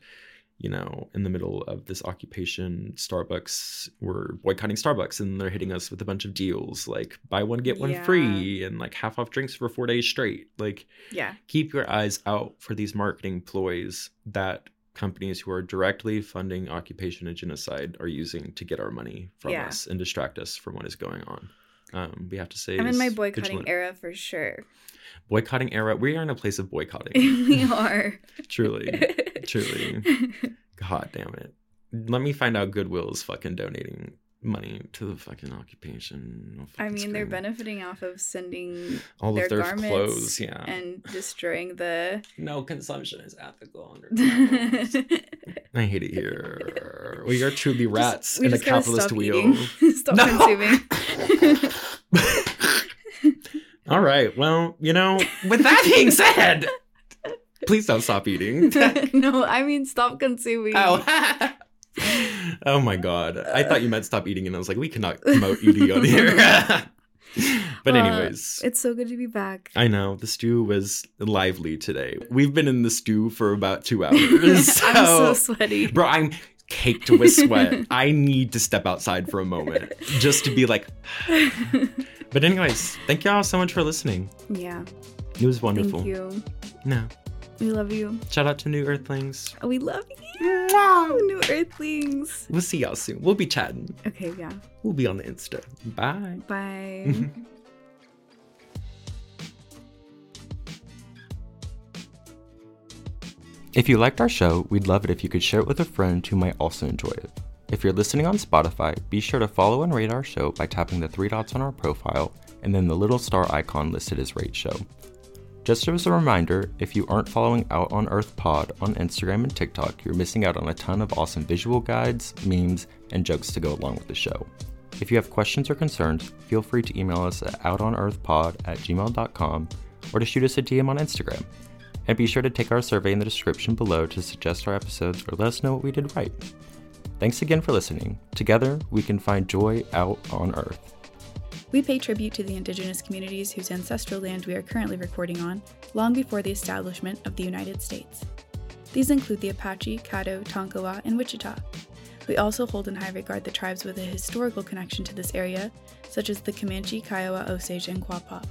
A: you know in the middle of this occupation starbucks we're boycotting starbucks and they're hitting us with a bunch of deals like buy one get one
B: Yeah.
A: free and like half off drinks for four days straight like
B: Yeah.
A: keep your eyes out for these marketing ploys that companies who are directly funding occupation and genocide are using to get our money from
B: Yeah.
A: us and distract us from what is going on. Um, we have to say
B: I'm in my boycotting
A: vigilant.
B: era for sure.
A: Boycotting era. We are in a place of boycotting.
B: we are.
A: truly, truly. God damn it. Let me find out Goodwill is fucking donating money to the fucking occupation. I'll
B: I
A: fucking
B: mean, they're benefiting off of sending
A: All of
B: their,
A: their
B: garments
A: clothes, yeah.
B: and destroying the.
A: No consumption is ethical under I hate it here. We are truly rats
B: we
A: in a
B: just gotta
A: capitalist
B: stop
A: wheel.
B: eating. stop
A: No.
B: consuming.
A: All right. Well, you know, with that being said, please don't stop eating.
B: no, I mean stop consuming.
A: Oh. oh my god. I thought you meant stop eating, and I was like, we cannot promote eating on here. but
B: Uh,
A: anyways.
B: it's so good to be back.
A: I know the stew was lively today. We've been in the stew for about two hours.
B: I'm so sweaty.
A: bro. I'm caked with sweat. I need to step outside for a moment just to be like. but anyways, thank y'all so much for listening.
B: Yeah.
A: It was wonderful.
B: Thank you.
A: No,
B: We love you.
A: shout out to New Earthlings.
B: We love you. New Earthlings.
A: We'll see y'all soon. We'll be chatting.
B: Okay, yeah.
A: We'll be on the Insta. Bye.
B: Bye.
F: If you liked our show, we'd love it if you could share it with a friend who might also enjoy it. If you're listening on Spotify, be sure to follow and rate our show by tapping the three dots on our profile and then the little star icon listed as Rate Show.
A: Just as a reminder, if you aren't following Out on Earth Pod on Instagram and TikTok, you're missing out on a ton of awesome visual guides, memes, and jokes to go along with the show. If you have questions or concerns, feel free to email us at outonearthpod at gmail.com or to shoot us a DM on Instagram. And be sure to take our survey in the description below to suggest our episodes or let us know what we did right. Thanks again for listening. Together, we can find joy out on Earth.
B: We pay tribute to the indigenous communities whose ancestral land we are currently recording on, long before the establishment of the United States. These include the Apache, Caddo, Tonkawa, and Wichita. We also hold in high regard the tribes with a historical connection to this area, such as the Comanche, Kiowa, Osage, and Quapaw.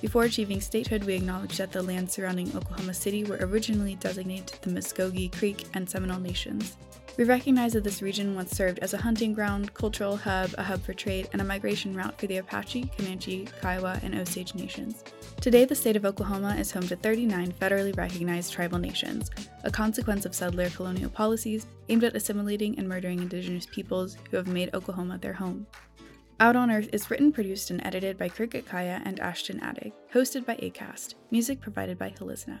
B: Before achieving statehood, we acknowledge that the lands surrounding Oklahoma City were originally designated to the Muskogee, Creek, and Seminole Nations. We recognize that this region once served as a hunting ground, cultural hub, a hub for trade, and a migration route for the Apache, Comanche, Kiowa, and Osage nations. Today, the state of Oklahoma is home to 39 federally recognized tribal nations, a consequence of settler colonial policies aimed at assimilating and murdering indigenous peoples who have made Oklahoma their home. Out on Earth is written, produced, and edited by Cricket Kaya and Ashton Addig, hosted by ACAST, music provided by Helisna.